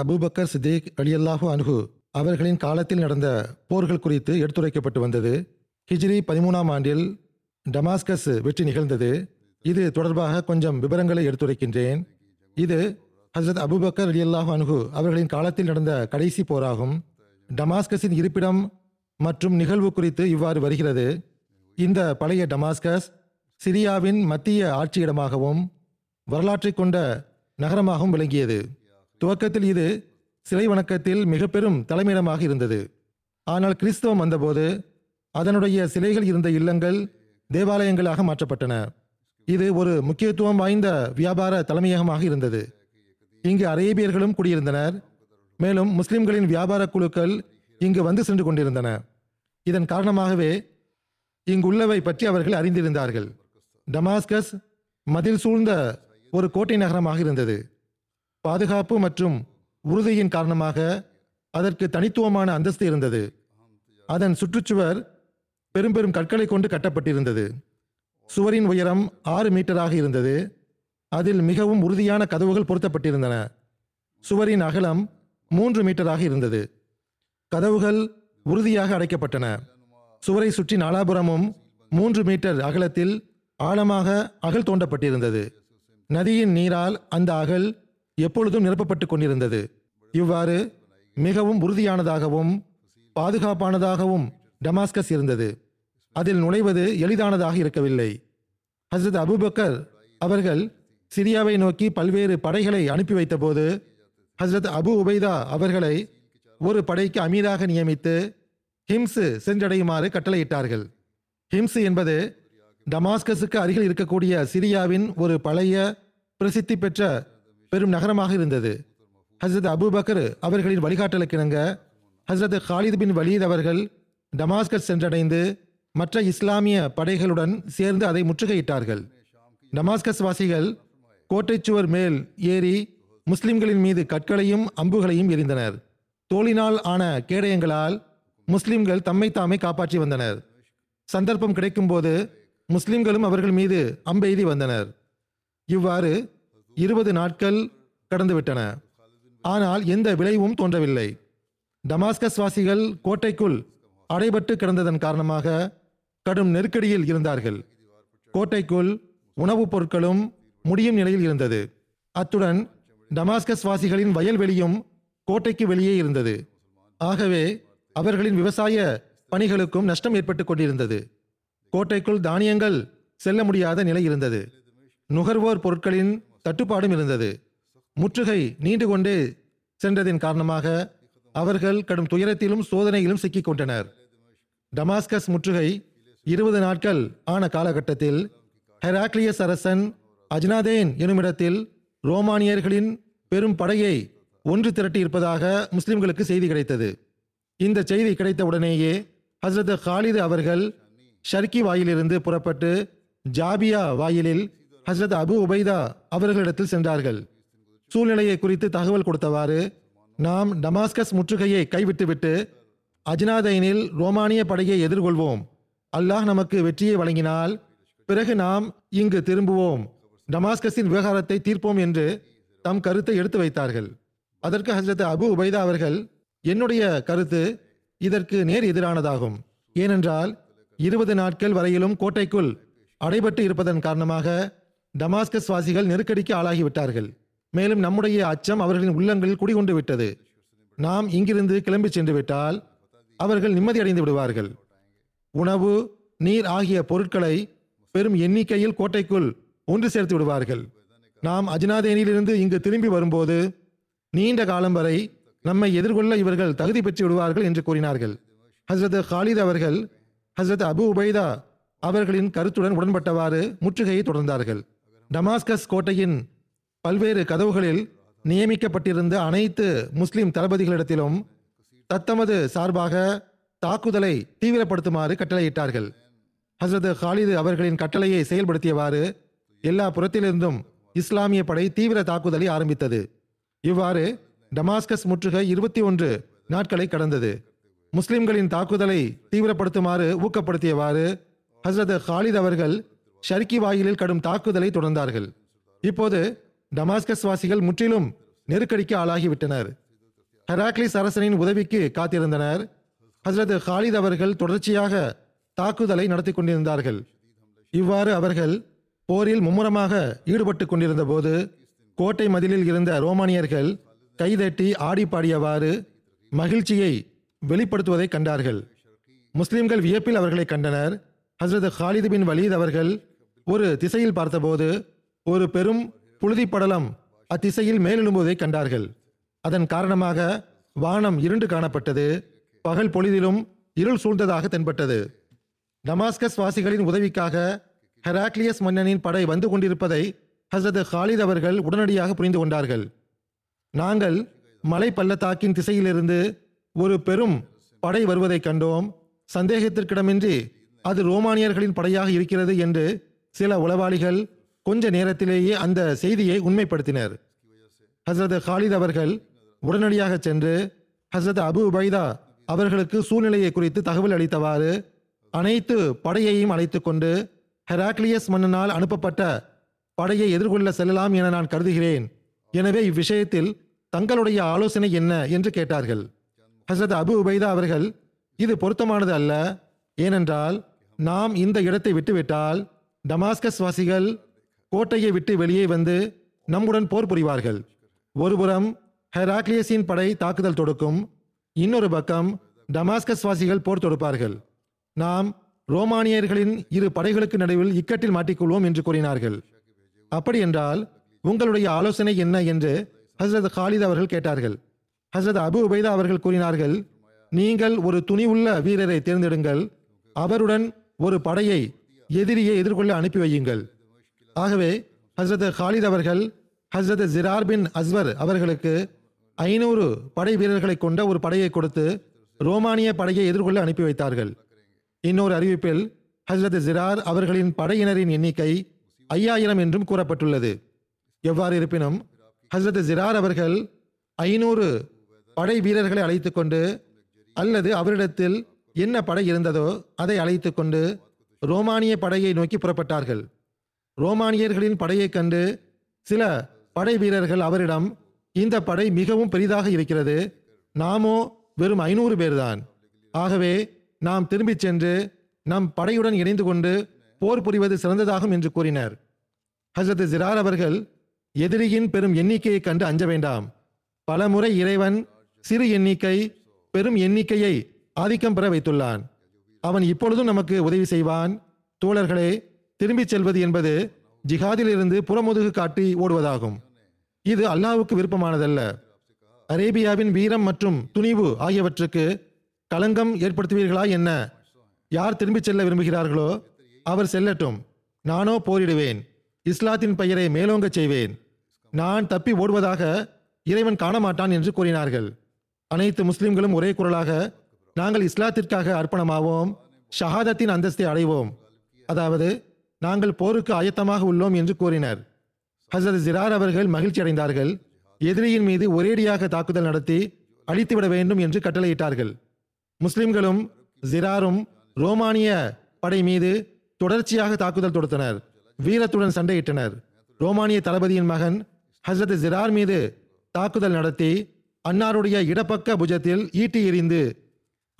Abu Bakr Siddique அலியல்லாஹு அன்ஹு அவர்களின் காலத்தில் நடந்த போர்கள் குறித்து எடுத்துரைக்கப்பட்டு வந்தது. ஹிஜ்ரி பதிமூணாம் ஆண்டில் டமாஸ்கஸ் வெற்றி நிகழ்ந்தது. இது தொடர்பாக கொஞ்சம் விவரங்களை எடுத்துரைக்கின்றேன். இது ஹசரத் அபூபக்கர் அலியல்லாஹு அனுகு அவர்களின் காலத்தில் நடந்த கடைசி போராகும். டமாஸ்கஸின் இருப்பிடம் மற்றும் நிகழ்வு குறித்து இவ்வாறு வருகிறது. இந்த பழைய டமாஸ்கஸ் சிரியாவின் மத்திய ஆட்சியிடமாகவும் வரலாற்றை கொண்ட நகரமாகவும் விளங்கியது. துவக்கத்தில் இது சிலை வணக்கத்தில் மிக பெரும் தலைமையிடமாக இருந்தது. ஆனால் கிறிஸ்தவம் வந்தபோது அதனுடைய சிலைகள் இருந்த இல்லங்கள் தேவாலயங்களாக மாற்றப்பட்டன. இது ஒரு முக்கியத்துவம் வாய்ந்த வியாபார தலைமையகமாக இருந்தது. இங்கு அரேபியர்களும் குடியிருந்தனர். மேலும் முஸ்லிம்களின் வியாபார குழுக்கள் இங்கு வந்து சென்று கொண்டிருந்தன. இதன் காரணமாகவே இங்குள்ளவை பற்றி அவர்கள் அறிந்திருந்தார்கள். டமாஸ்கஸ் மதில் சூழ்ந்த ஒரு கோட்டை நகரமாக இருந்தது. பாதுகாப்பு மற்றும் உறுதியின் காரணமாக அதற்கு தனித்துவமான அந்தஸ்து இருந்தது. அதன் சுற்றுச்சுவர் பெரும் பெரும் கற்களை கொண்டு கட்டப்பட்டிருந்தது. சுவரின் உயரம் ஆறு மீட்டராக இருந்தது. அதில் மிகவும் உறுதியான கதவுகள் பொருத்தப்பட்டிருந்தன. சுவரின் அகலம் மூன்று மீட்டராக இருந்தது. கதவுகள் உறுதியாக அடைக்கப்பட்டன. சுவரை சுற்றி நாலாபுரமும் மூன்று மீட்டர் அகலத்தில் ஆழமாக அகல் தோண்டப்பட்டிருந்தது. நதியின் நீரால் அந்த அகல் எப்பொழுதும் நிரப்பப்பட்டு கொண்டிருந்தது. இவ்வாறு மிகவும் உறுதியானதாகவும் பாதுகாப்பானதாகவும் டமாஸ்கஸ் இருந்தது. அதில் நுழைவது எளிதானதாக இருக்கவில்லை. ஹசரத் அபுபக்கர் அவர்கள் சிரியாவை நோக்கி பல்வேறு படைகளை அனுப்பி வைத்தபோது ஹசரத் அபு உபைதா அவர்களை ஒரு படைக்கு அமீராக நியமித்து ஹிம்ஸு சென்றடையுமாறு கட்டளையிட்டார்கள். ஹிம்ஸ் என்பது டமாஸ்கஸுக்கு அருகில் இருக்கக்கூடிய சிரியாவின் ஒரு பழைய பிரசித்தி பெற்ற பெரும் நகரமாக இருந்தது. ஹசரத் அபுபக்கர் அவர்களின் வழிகாட்டலுக்கிணங்க ஹசரத் ஹாலித் பின் வலீத் அவர்கள் டமாஸ்கஸ் சென்றடைந்து மற்ற இஸ்லாமிய படைகளுடன் சேர்ந்து அதை முற்றுகையிட்டார்கள். டமாஸ்கஸ் வாசிகள் கோட்டைச்சுவர் மேல் ஏறி முஸ்லிம்களின் மீது கற்களையும் அம்புகளையும் எரிந்தனர் தோளினால் ஆன கேடயங்களால் முஸ்லிம்கள் தம்மை தாமே காப்பாற்றி வந்தனர். சந்தர்ப்பம் கிடைக்கும்போது முஸ்லிம்களும் அவர்கள் மீது அம்பெய்தி வந்தனர். இவ்வாறு இருபது நாட்கள் கடந்துவிட்டன. ஆனால் எந்த விளைவும் தோன்றவில்லை. டமாஸ்கஸ் வாசிகள் கோட்டைக்குள் அடைபட்டு கிடந்ததன் காரணமாக கடும் நெருக்கடியில் இருந்தார்கள். கோட்டைக்குள் உணவுப் பொருட்களும் முடியும் நிலையில் இருந்தது. அத்துடன் டமாஸ்கஸ் வாசிகளின் வயல்வெளியும் கோட்டைக்கு வெளியே இருந்தது. ஆகவே அவர்களின் விவசாய பணிகளுக்கும் நஷ்டம் ஏற்பட்டுக் கொண்டிருந்தது. கோட்டைக்குள் தானியங்கள் செல்ல முடியாத நிலை இருந்தது. நுகர்வோர் பொருட்களின் தட்டுப்பாடும் இருந்தது. முற்றுகை நீண்டு கொண்டே சென்றதின் காரணமாக அவர்கள் கடும் துயரத்திலும் சோதனையிலும் சிக்கிக் கொண்டனர். டமாஸ்கஸ் முற்றுகை இருபது நாட்கள் ஆன காலகட்டத்தில் ஹெராக்லியஸ் அரசன் அஜ்னாதேன் எனுமிடத்தில் ரோமானியர்களின் பெரும் படையை ஒன்று திரட்டி இருப்பதாக முஸ்லிம்களுக்கு செய்தி கிடைத்தது. இந்த செய்தி கிடைத்த உடனேயே ஹஸ்ரத் அவர்கள் ஷர்கி வாயிலிருந்து புறப்பட்டு ஜாபியா வாயிலில் ஹஸ்ரத் அபு உபைதா அவர்களிடத்தில் சென்றார்கள். சூழ்நிலையை குறித்து தகவல் கொடுத்தவாறு நாம் டமாஸ்கஸ் முற்றுகையை கைவிட்டுவிட்டு அஜ்னாதைனில் ரோமானிய படையை எதிர்கொள்வோம். அல்லாஹ் நமக்கு வெற்றியை வழங்கினால் பிறகு நாம் இங்கு திரும்புவோம். டமாஸ்கஸின் விவகாரத்தை தீர்ப்போம் என்று தம் கருத்தை எடுத்து வைத்தார்கள். அதற்கு ஹசரத் அபு உபைதா அவர்கள் என்னுடைய கருத்து இதற்கு நேர் எதிரானதாகும். ஏனென்றால் இருபது நாட்கள் வரையிலும் கோட்டைக்குள் அடைபட்டு இருப்பதன் காரணமாக டமாஸ்கஸ் வாசிகள் நெருக்கடிக்கு ஆளாகிவிட்டார்கள். மேலும் நம்முடைய அச்சம் அவர்களின் உள்ளங்களில் குடிகொண்டு விட்டது. நாம் இங்கிருந்து கிளம்பி சென்று விட்டால் அவர்கள் நிம்மதியடைந்து விடுவார்கள். உணவு நீர் ஆகிய பொருட்களை பெரும் எண்ணிக்கையில் கோட்டைக்குள் ஒன்று சேர்த்து விடுவார்கள். நாம் அஜ்னாதேனிலிருந்து இங்கு திரும்பி வரும்போது நீண்ட காலம் வரை நம்மை எதிர்கொள்ள இவர்கள் தகுதி பெற்று விடுவார்கள் என்று கூறினார்கள். ஹஸ்ரத் ஹாலித் அவர்கள் ஹஸ்ரத் அபு உபைதா அவர்களின் கருத்துடன் உடன்பட்டவாறு முற்றுகையை தொடர்ந்தார்கள். டமாஸ்கஸ் கோட்டையின் பல்வேறு கதவுகளில் நியமிக்கப்பட்டிருந்த அனைத்து முஸ்லிம் தளபதிகளிடத்திலும் தத்தமது சார்பாக தாக்குதலை தீவிரப்படுத்துமாறு கட்டளையிட்டார்கள். ஹசரத் ஹாலிது அவர்களின் கட்டளையை செயல்படுத்தியவாறு எல்லா புறத்திலிருந்தும் இஸ்லாமிய படை தீவிர தாக்குதலை ஆரம்பித்தது. இவ்வாறு டமாஸ்கஸ் முற்றுகை இருபத்தி ஒன்று நாட்களை கடந்தது. முஸ்லிம்களின் தாக்குதலை தீவிரப்படுத்துமாறு ஊக்கப்படுத்தியவாறு ஹசரத் ஹாலித் அவர்கள் ஷர்கி வாயிலில் கடும் தாக்குதலை தொடர்ந்தார்கள். இப்போது டமாஸ்கஸ் வாசிகள் முற்றிலும் நெருக்கடிக்கு ஆளாகிவிட்டனர். ஹெராக்லிஸ் அரசனின் உதவிக்கு காத்திருந்தனர். ஹசரத் ஹாலித் அவர்கள் தொடர்ச்சியாக தாக்குதலை நடத்தி கொண்டிருந்தார்கள். இவ்வாறு அவர்கள் போரில் மும்முரமாக ஈடுபட்டு கொண்டிருந்த போது கோட்டை மதிலில் இருந்த ரோமானியர்கள் கைதட்டி ஆடி பாடியவாறு மகிழ்ச்சியை வெளிப்படுத்துவதை கண்டார்கள். முஸ்லிம்கள் வியப்பில் அவர்களை கண்டனர். ஹசரத் ஹாலிது பின் வலீத் அவர்கள் ஒரு திசையில் பார்த்தபோது ஒரு பெரும் புழுதி படலம் அத்திசையில் மேலெழும்புவதை கண்டார்கள். அதன் காரணமாக வானம் இருண்டு காணப்பட்டது. பகல் பொழுதிலும் இருள் சூழ்ந்ததாக தென்பட்டது. டமாஸ்கஸ் வாசிகளின் உதவிக்காக ஹெராக்லியஸ் மன்னனின் படை வந்து கொண்டிருப்பதை ஹசரத் ஹாலித் அவர்கள் உடனடியாக புரிந்து கொண்டார்கள். நாங்கள் மலை பள்ளத்தாக்கின் திசையிலிருந்து ஒரு பெரும் படை வருவதைக் கண்டோம். சந்தேகத்திற்கிடமின்றி அது ரோமானியர்களின் படையாக இருக்கிறது என்று சில உளவாளிகள் கொஞ்ச நேரத்திலேயே அந்த செய்தியை உண்மைப்படுத்தினர். ஹசரத் ஹாலித் அவர்கள் உடனடியாக சென்று ஹசரத் அபு உபைதா அவர்களுக்கு சூழ்நிலையை குறித்து தகவல் அளித்தவாறு அனைத்து படையையும் அழைத்து கொண்டு ஹெராக்லியஸ் மன்னனால் அனுப்பப்பட்ட படையை எதிர்கொள்ள செல்லலாம் என நான் கருதுகிறேன். எனவே இவ்விஷயத்தில் தங்களுடைய ஆலோசனை என்ன என்று கேட்டார்கள். ஹசரத் அபு உபைதா அவர்கள் இது பொருத்தமானது அல்ல. ஏனென்றால் நாம் இந்த இடத்தை விட்டுவிட்டால் டமாஸ்கஸ் வாசிகள் கோட்டையை விட்டு வெளியே வந்து நம்முடன் போர் புரிவார்கள். ஒருபுறம் ஹெராக்லியஸின் படை தாக்குதல் தொடுக்கும் இன்னொரு பக்கம் டமாஸ்கஸ் வாசிகள் போர் தொடுப்பார்கள். நாம் ரோமானியர்களின் இரு படைகளுக்கு நடுவில் இக்கட்டில் மாட்டிக்கொள்வோம் என்று கூறினார்கள். அப்படி என்றால் உங்களுடைய ஆலோசனை என்ன என்று ஹசரத் ஹாலித் அவர்கள் கேட்டார்கள். ஹசரத் அபு உபைதா அவர்கள் கூறினார்கள் நீங்கள் ஒரு துணிவுள்ள வீரரை தேர்ந்தெடுங்கள். அவருடன் ஒரு படையை எதிரியை எதிர்கொள்ள அனுப்பி வையுங்கள். ஆகவே ஹஸ்ரத் ஹாலித் அவர்கள் ஹஸ்ரத் ஜிரார் பின் அஸ்வர் அவர்களுக்கு ஐநூறு படை வீரர்களை கொண்ட ஒரு படையை கொடுத்து ரோமானிய படையை எதிர்கொள்ள அனுப்பி வைத்தார்கள். இன்னொரு அறிவிப்பில் ஹஸ்ரத் ஜிரார் அவர்களின் படையினரின் எண்ணிக்கை ஐயாயிரம் என்றும் கூறப்பட்டுள்ளது. எவ்வாறு இருப்பினும் ஹஸ்ரத் ஜிரார் அவர்கள் ஐநூறு படை வீரர்களை அழைத்து கொண்டு அல்லது அவரிடத்தில் என்ன படை இருந்ததோ அதை அழைத்து கொண்டு ரோமானிய படையை நோக்கி புறப்பட்டார்கள். ரோமானியர்களின் படையைக் கண்டு சில படை வீரர்கள் அவரிடம் இந்த படை மிகவும் பெரிதாக இருக்கிறது. நாமோ வெறும் ஐநூறு பேர்தான். ஆகவே நாம் திரும்பிச் சென்று நம் படையுடன் இணைந்து கொண்டு போர் புரிவது சிறந்ததாகும் என்று கூறினர். ஹசரத் ஜிரார் அவர்கள் எதிரியின் பெரும் எண்ணிக்கையைக் கண்டு அஞ்ச வேண்டாம். பலமுறை இறைவன் சிறு எண்ணிக்கை பெரும் எண்ணிக்கையை ஆதிக்கம் பெற வைத்துள்ளான். அவன் இப்பொழுதும் நமக்கு உதவி செய்வான். தோழர்களே திரும்பிச் செல்வது என்பது ஜிஹாதிலிருந்து புறமுதுகு காட்டி ஓடுவதாகும். இது அல்லாவுக்கு விருப்பமானதல்ல. அரேபியாவின் வீரம் மற்றும் துணிவு ஆகியவற்றுக்கு களங்கம் ஏற்படுத்துவீர்களா என்ன? யார் திரும்பிச் செல்ல விரும்புகிறார்களோ அவர் செல்லட்டும். நானோ போரிடுவேன். இஸ்லாத்தின் பெயரை மேலோங்கச் செய்வேன். நான் தப்பி ஓடுவதாக இறைவன் காணமாட்டான் என்று கூறினார்கள். அனைத்து முஸ்லிம்களும் ஒரே குரலாக நாங்கள் இஸ்லாத்திற்காக அர்ப்பணமாவோம் ஷஹாதத்தின் அந்தஸ்தை அடைவோம். அதாவது நாங்கள் போருக்கு ஆயத்தமாக உள்ளோம் என்று கூறினர். ஹசரத் ஜிரார் அவர்கள் மகிழ்ச்சி அடைந்தார்கள். எதிரியின் மீது ஒரேடியாக தாக்குதல் நடத்தி அழித்துவிட வேண்டும் என்று கட்டளையிட்டார்கள். முஸ்லிம்களும் ஜிராரும் ரோமானிய படை மீது தொடர்ச்சியாக தாக்குதல் தொடுத்தனர். வீரத்துடன் சண்டையிட்டனர். ரோமானிய தளபதியின் மகன் ஹசரத் ஜிரார் மீது தாக்குதல் நடத்தி அன்னாருடைய இடப்பக்க புஜத்தில் ஈட்டி எறிந்து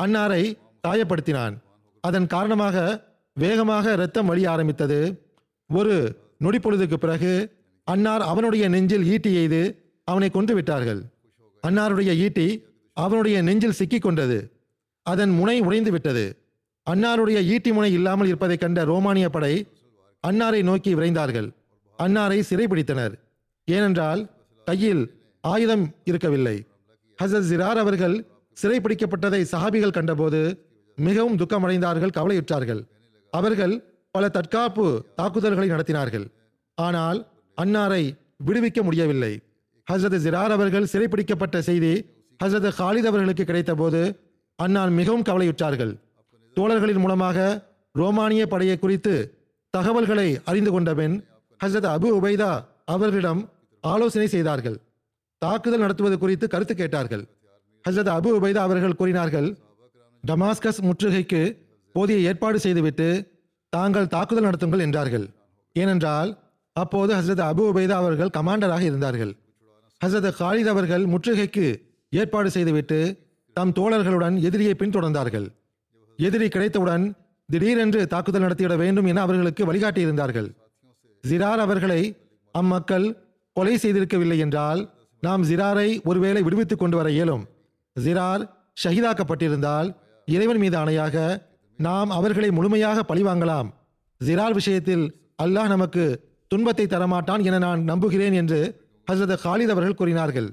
அன்னாரை காயப்படுத்தினான். அதன் காரணமாக வேகமாக இரத்தம் வழிய ஆரம்பித்தது. ஒரு நொடிப்பொழுதுக்கு பிறகு அன்னார் அவனுடைய நெஞ்சில் ஈட்டி எய்து அவனை கொன்று விட்டார்கள். அன்னாருடைய ஈட்டி அவனுடைய நெஞ்சில் சிக்கிக் கொண்டது. அதன் முனை உடைந்து விட்டது. அன்னாருடைய ஈட்டி முனை இல்லாமல் இருப்பதைக் கண்ட ரோமானிய படை அன்னாரை நோக்கி விரைந்தார்கள். அன்னாரை சிறைபிடித்தனர். ஏனென்றால் கையில் ஆயுதம் இருக்கவில்லை. ஹசத் ஜிரார் அவர்கள் சிறைப்பிடிக்கப்பட்டதை சஹாபிகள் கண்டபோது மிகவும் துக்கமடைந்தார்கள் கவலையுற்றார்கள். அவர்கள் பல தற்காப்பு தாக்குதல்களை நடத்தினார்கள். ஆனால் அன்னாரை விடுவிக்க முடியவில்லை. ஹசரத் ஜிரார் அவர்கள் சிறைப்பிடிக்கப்பட்ட செய்தி ஹசரத் ஹாலித் அவர்களுக்கு கிடைத்தபோது அன்னார் மிகவும் கவலையுற்றார்கள். தோழர்களின் மூலமாக ரோமானிய படையை குறித்து தகவல்களை அறிந்து கொண்ட பின் ஹசரத் அபு உபைதா அவர்களிடம் ஆலோசனை செய்தார்கள். தாக்குதல் நடத்துவது குறித்து கருத்து கேட்டார்கள். ஹசரத் அபு உபைதா அவர்கள் கூறினார்கள் டமாஸ்கஸ் முற்றுகைக்கு போதிய ஏற்பாடு செய்துவிட்டு தாங்கள் தாக்குதல் நடத்துங்கள் என்றார்கள். ஏனென்றால் அப்போது ஹசரத் அபு உபைதா அவர்கள் கமாண்டராக இருந்தார்கள். ஹசரத் காலித் அவர்கள் முற்றுகைக்கு ஏற்பாடு செய்துவிட்டு தம் தோழர்களுடன் எதிரியை பின்தொடர்ந்தார்கள். எதிரி கிடைத்தவுடன் திடீரென்று தாக்குதல் நடத்திவிட வேண்டும் என அவர்களுக்கு வழிகாட்டியிருந்தார்கள். ஜிரார் அவர்களை அம்மக்கள் கொலை செய்திருக்கவில்லை என்றால் நாம் ஜிராரை ஒருவேளை விடுவித்துக் கொண்டு வர இயலும். ஜிரார் ஷஹீதாக்கப்பட்டிருந்தால் இறைவன் மீது ஆணையாக நாம் அவர்களை முழுமையாக பழிவாங்கலாம் ஜிரார் விஷயத்தில் அல்லாஹ் நமக்கு துன்பத்தை தரமாட்டான் என நான் நம்புகிறேன் என்று ஹசரத் ஹாலித் அவர்கள் கூறினார்கள்.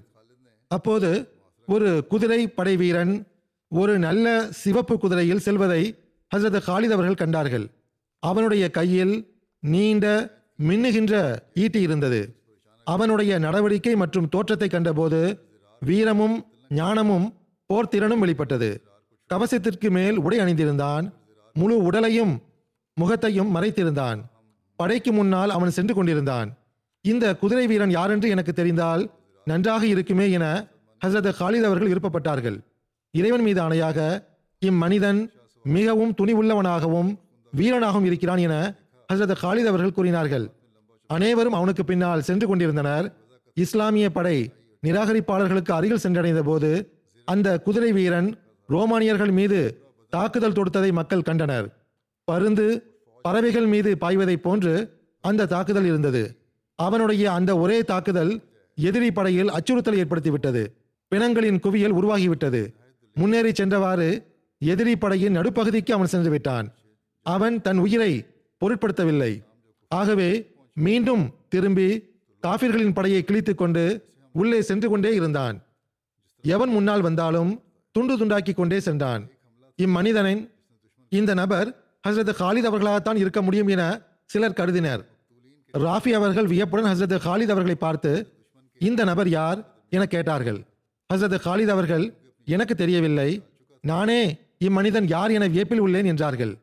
அப்போது ஒரு குதிரை படை வீரன் ஒரு நல்ல சிவப்பு குதிரையில் செல்வதை ஹசரத் ஹாலித் அவர்கள் கண்டார்கள். அவனுடைய கையில் நீண்ட மின்னுகின்ற ஈட்டி இருந்தது. அவனுடைய நடவடிக்கை மற்றும் தோற்றத்தை கண்டபோது வீரமும் ஞானமும் போர்த்திறனும் வெளிப்பட்டது. கவசத்திற்கு மேல் உடை அணிந்திருந்தான். முழு உடலையும் முகத்தையும் மறைத்திருந்தான். படைக்கு முன்னால் அவன் சென்று கொண்டிருந்தான். இந்த குதிரை வீரன் யாரென்று எனக்கு தெரிந்தால் நன்றாக இருக்குமே என ஹசரத் ஹாலித் அவர்கள் விருப்பப்பட்டார்கள். இறைவன் மீது ஆணையாக இம்மனிதன் மிகவும் துணிவுள்ளவனாகவும் வீரனாகவும் இருக்கிறான் என ஹசரத் ஹாலித் அவர்கள் கூறினார்கள். அனைவரும் அவனுக்கு பின்னால் சென்று கொண்டிருந்தனர். இஸ்லாமிய படை நிராகரிப்பாளர்களுக்கு அருகில் சென்றடைந்த போது அந்த குதிரை வீரன் ரோமானியர்கள் மீது தாக்குதல் தொடுத்ததை மக்கள் கண்டனர். பருந்து பறவைகள் மீது பாய்வதைப் போன்று அந்த தாக்குதல் இருந்தது. அவனுடைய அந்த ஒரே தாக்குதல் எதிரி படையில் அச்சுறுத்தல் ஏற்படுத்திவிட்டது. பிணங்களின் குவியல் உருவாகிவிட்டது. முன்னேறி சென்றவாறு எதிரி படையின் நடுப்பகுதிக்கு அவன் சென்று விட்டான். அவன் தன் உயிரை பொருட்படுத்தவில்லை. ஆகவே மீண்டும் திரும்பி காபிர்களின் படையை கிழித்து கொண்டு உள்ளே சென்று கொண்டே இருந்தான். எவன் முன்னால் வந்தாலும் துண்டு துண்டாக்கி கொண்டே சென்றான். இம்மனிதனின் இந்த நபர் ஹசரத் ஹாலித் அவர்களாகத்தான் இருக்க முடியும் என சிலர் கருதினர். ராஃபி அவர்கள் வியப்புடன் ஹசரத் ஹாலித் அவர்களை பார்த்து இந்த நபர் யார்? என கேட்டார்கள். ஹசரத் ஹாலித் அவர்கள் எனக்கு தெரியவில்லை. நானே இம்மனிதன் யார் என வியப்பில் உள்ளேன் என்றார்கள்.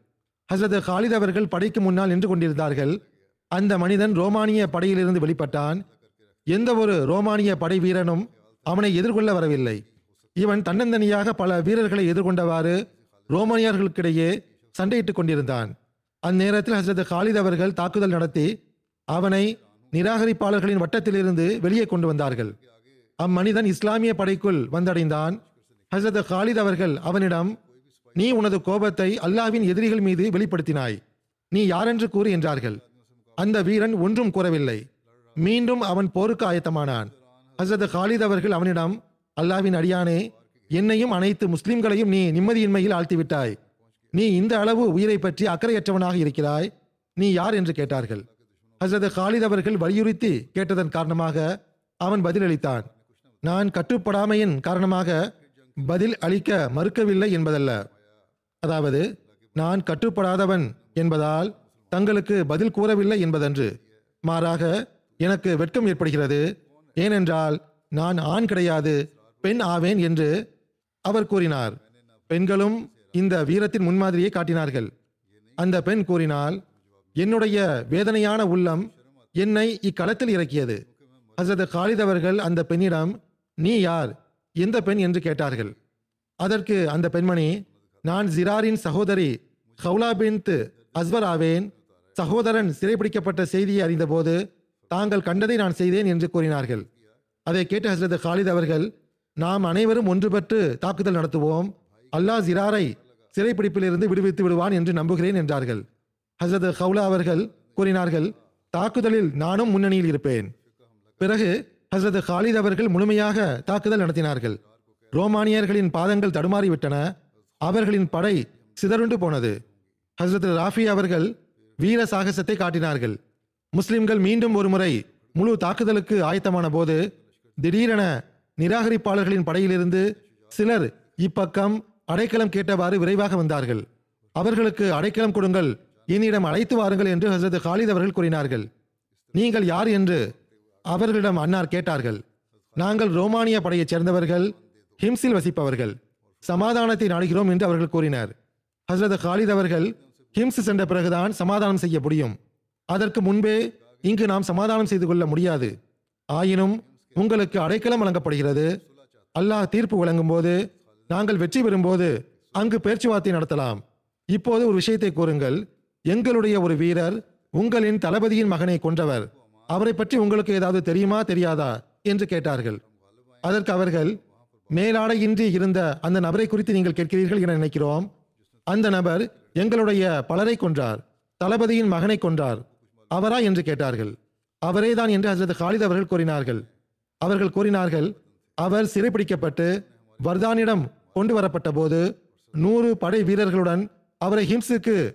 ஹசரத் ஹாலித் அவர்கள் படைக்கு முன்னால் நின்று கொண்டிருந்தார்கள். அந்த மனிதன் ரோமானிய படையிலிருந்து வெளிப்பட்டான். எந்த ஒரு ரோமானிய படை வீரனும் அவனை எதிர்கொள்ள வரவில்லை. இவன் தன்னந்தனியாக பல வீரர்களை எதிர்கொண்டவாறு ரோமானியர்களுக்கிடையே சண்டையிட்டுக் கொண்டிருந்தான். அந்நேரத்தில் ஹசரத் ஹாலித் அவர்கள் தாக்குதல் நடத்தி அவனை நிராகரிப்பாளர்களின் வட்டத்திலிருந்து வெளியே கொண்டு வந்தார்கள். அம்மனிதன் இஸ்லாமிய படைக்குள் வந்தடைந்தான். ஹசரத் ஹாலித் அவர்கள் அவனிடம் நீ உனது கோபத்தை அல்லாவின் எதிரிகள் மீது வெளிப்படுத்தினாய். நீ யாரென்று கூறு என்றார்கள். அந்த வீரன் ஒன்றும் கூறவில்லை. மீண்டும் அவன் போருக்கு ஆயத்தமானான். ஹசரத் ஹாலித் அவர்கள் அவனிடம் அல்லாவின் அடியானே என்னையும் அனைத்து முஸ்லிம்களையும் நீ நிம்மதியின்மையில் ஆழ்த்திவிட்டாய். நீ இந்த அளவு உயிரை பற்றி அக்கறையற்றவனாக இருக்கிறாய். நீ யார் என்று கேட்டார்கள். ஹசரத் ஹாலித் அவர்கள் வலியுறுத்தி கேட்டதன் காரணமாக அவன் பதிலளித்தான். நான் கட்டுப்படாமையின் காரணமாக பதில் அளிக்க மறுக்கவில்லை என்பதல்ல. அதாவது நான் கட்டுப்படாதவன் என்பதால் தங்களுக்கு பதில் கூறவில்லை என்பதன்று. மாறாக எனக்கு வெட்கம் ஏற்படுகிறது. ஏனென்றால் நான் ஆண் கிடையாது பெண் ஆவேன் என்று அவர் கூறினார். பெண்களும் இந்த வீரத்தின் முன்மாதிரியை காட்டினார்கள். அந்த பெண் கூறினால் என்னுடைய வேதனையான உள்ளம் என்னை இக்களத்தில் இறக்கியது. ஹசரத் காலித் அவர்கள் அந்த பெண்ணிடம் நீ யார்? எந்த பெண்? என்று கேட்டார்கள். அதற்கு அந்த பெண்மணி நான் ஜிராரின் சகோதரி ஹவுலா பின் அஸ்வர் ஆவேன். சகோதரன் சிறைபிடிக்கப்பட்ட செய்தியை அறிந்தபோது தாங்கள் கண்டதை நான் செய்தேன் என்று கூறினார்கள். அதை கேட்ட ஹசரத் ஹாலித் அவர்கள் நாம் அனைவரும் ஒன்றுபட்டு தாக்குதல் நடத்துவோம். அல்லாஹ் ஜிராரை சிறைப்பிடிப்பிலிருந்து விடுவித்து விடுவான் என்று நம்புகிறேன் என்றார்கள். ஹசரத் ஹவுலா அவர்கள் கூறினார்கள் தாக்குதலில் நானும் முன்னணியில் இருப்பேன். பிறகு ஹசரத் ஹாலித் அவர்கள் முழுமையாக தாக்குதல் நடத்தினார்கள். ரோமானியர்களின் பாதங்கள் தடுமாறிவிட்டன. அவர்களின் படை சிதறுண்டு போனது. ஹசரத் ராஃபி அவர்கள் வீர சாகசத்தை காட்டினார்கள். முஸ்லிம்கள் மீண்டும் ஒருமுறை முழு தாக்குதலுக்கு ஆயத்தமான போது திடீரென நிராகரிப்பாளர்களின் படையிலிருந்து சிலர் இப்பக்கம் அடைக்கலம் கேட்டவாறு விரைவாக வந்தார்கள். அவர்களுக்கு அடைக்கலம் கொடுங்கள் என்னிடம் அழைத்து வாருங்கள் என்று ஹசரத் ஹாலித் அவர்கள் கூறினார்கள். நீங்கள் யார் என்று அவர்களிடம் அன்னார் கேட்டார்கள். நாங்கள் ரோமானிய படையைச் சேர்ந்தவர்கள் ஹிம்ஸில் வசிப்பவர்கள். சமாதானத்தை நாடுகிறோம் என்று அவர்கள் கூறினர். ஹசரத் ஹாலித் அவர்கள் ஹிம்ஸ் சென்ற பிறகுதான் சமாதானம் செய்ய முடியும். அதற்கு முன்பே இங்கு நாம் சமாதானம் செய்து கொள்ள முடியாது. ஆயினும் உங்களுக்கு அடைக்கலம் வழங்கப்படுகிறது. அல்லாஹ் தீர்ப்பு வழங்கும் போது நாங்கள் வெற்றி பெறும்போது அங்கு பேச்சுவார்த்தை நடத்தலாம். இப்போது ஒரு விஷயத்தை கூறுங்கள். எங்களுடைய ஒரு வீரர் உங்களின் தளபதியின் மகனை கொன்றவர். அவரை பற்றி உங்களுக்கு ஏதாவது தெரியுமா தெரியாதா என்று கேட்டார்கள். அதற்கு அவர்கள் மேலாடையின்றி இருந்த அந்த நபரை குறித்து நீங்கள் கேட்கிறீர்கள் என நினைக்கிறோம். அந்த நபர் எங்களுடைய பலரை கொன்றார் தளபதியின் மகனை கொன்றார். அவரா என்று கேட்டார்கள். அவரேதான் என்று ஹசரத் காலித் அவர்கள் கூறினார்கள். அவர்கள் கூறினார்கள் அவர் சிறைப்பிடிக்கப்பட்டு வர்தானிடம் கொண்டு வரப்பட்ட போது நூறு படை வீரர்களுடன் அவரை ஹிம்ஸுக்கு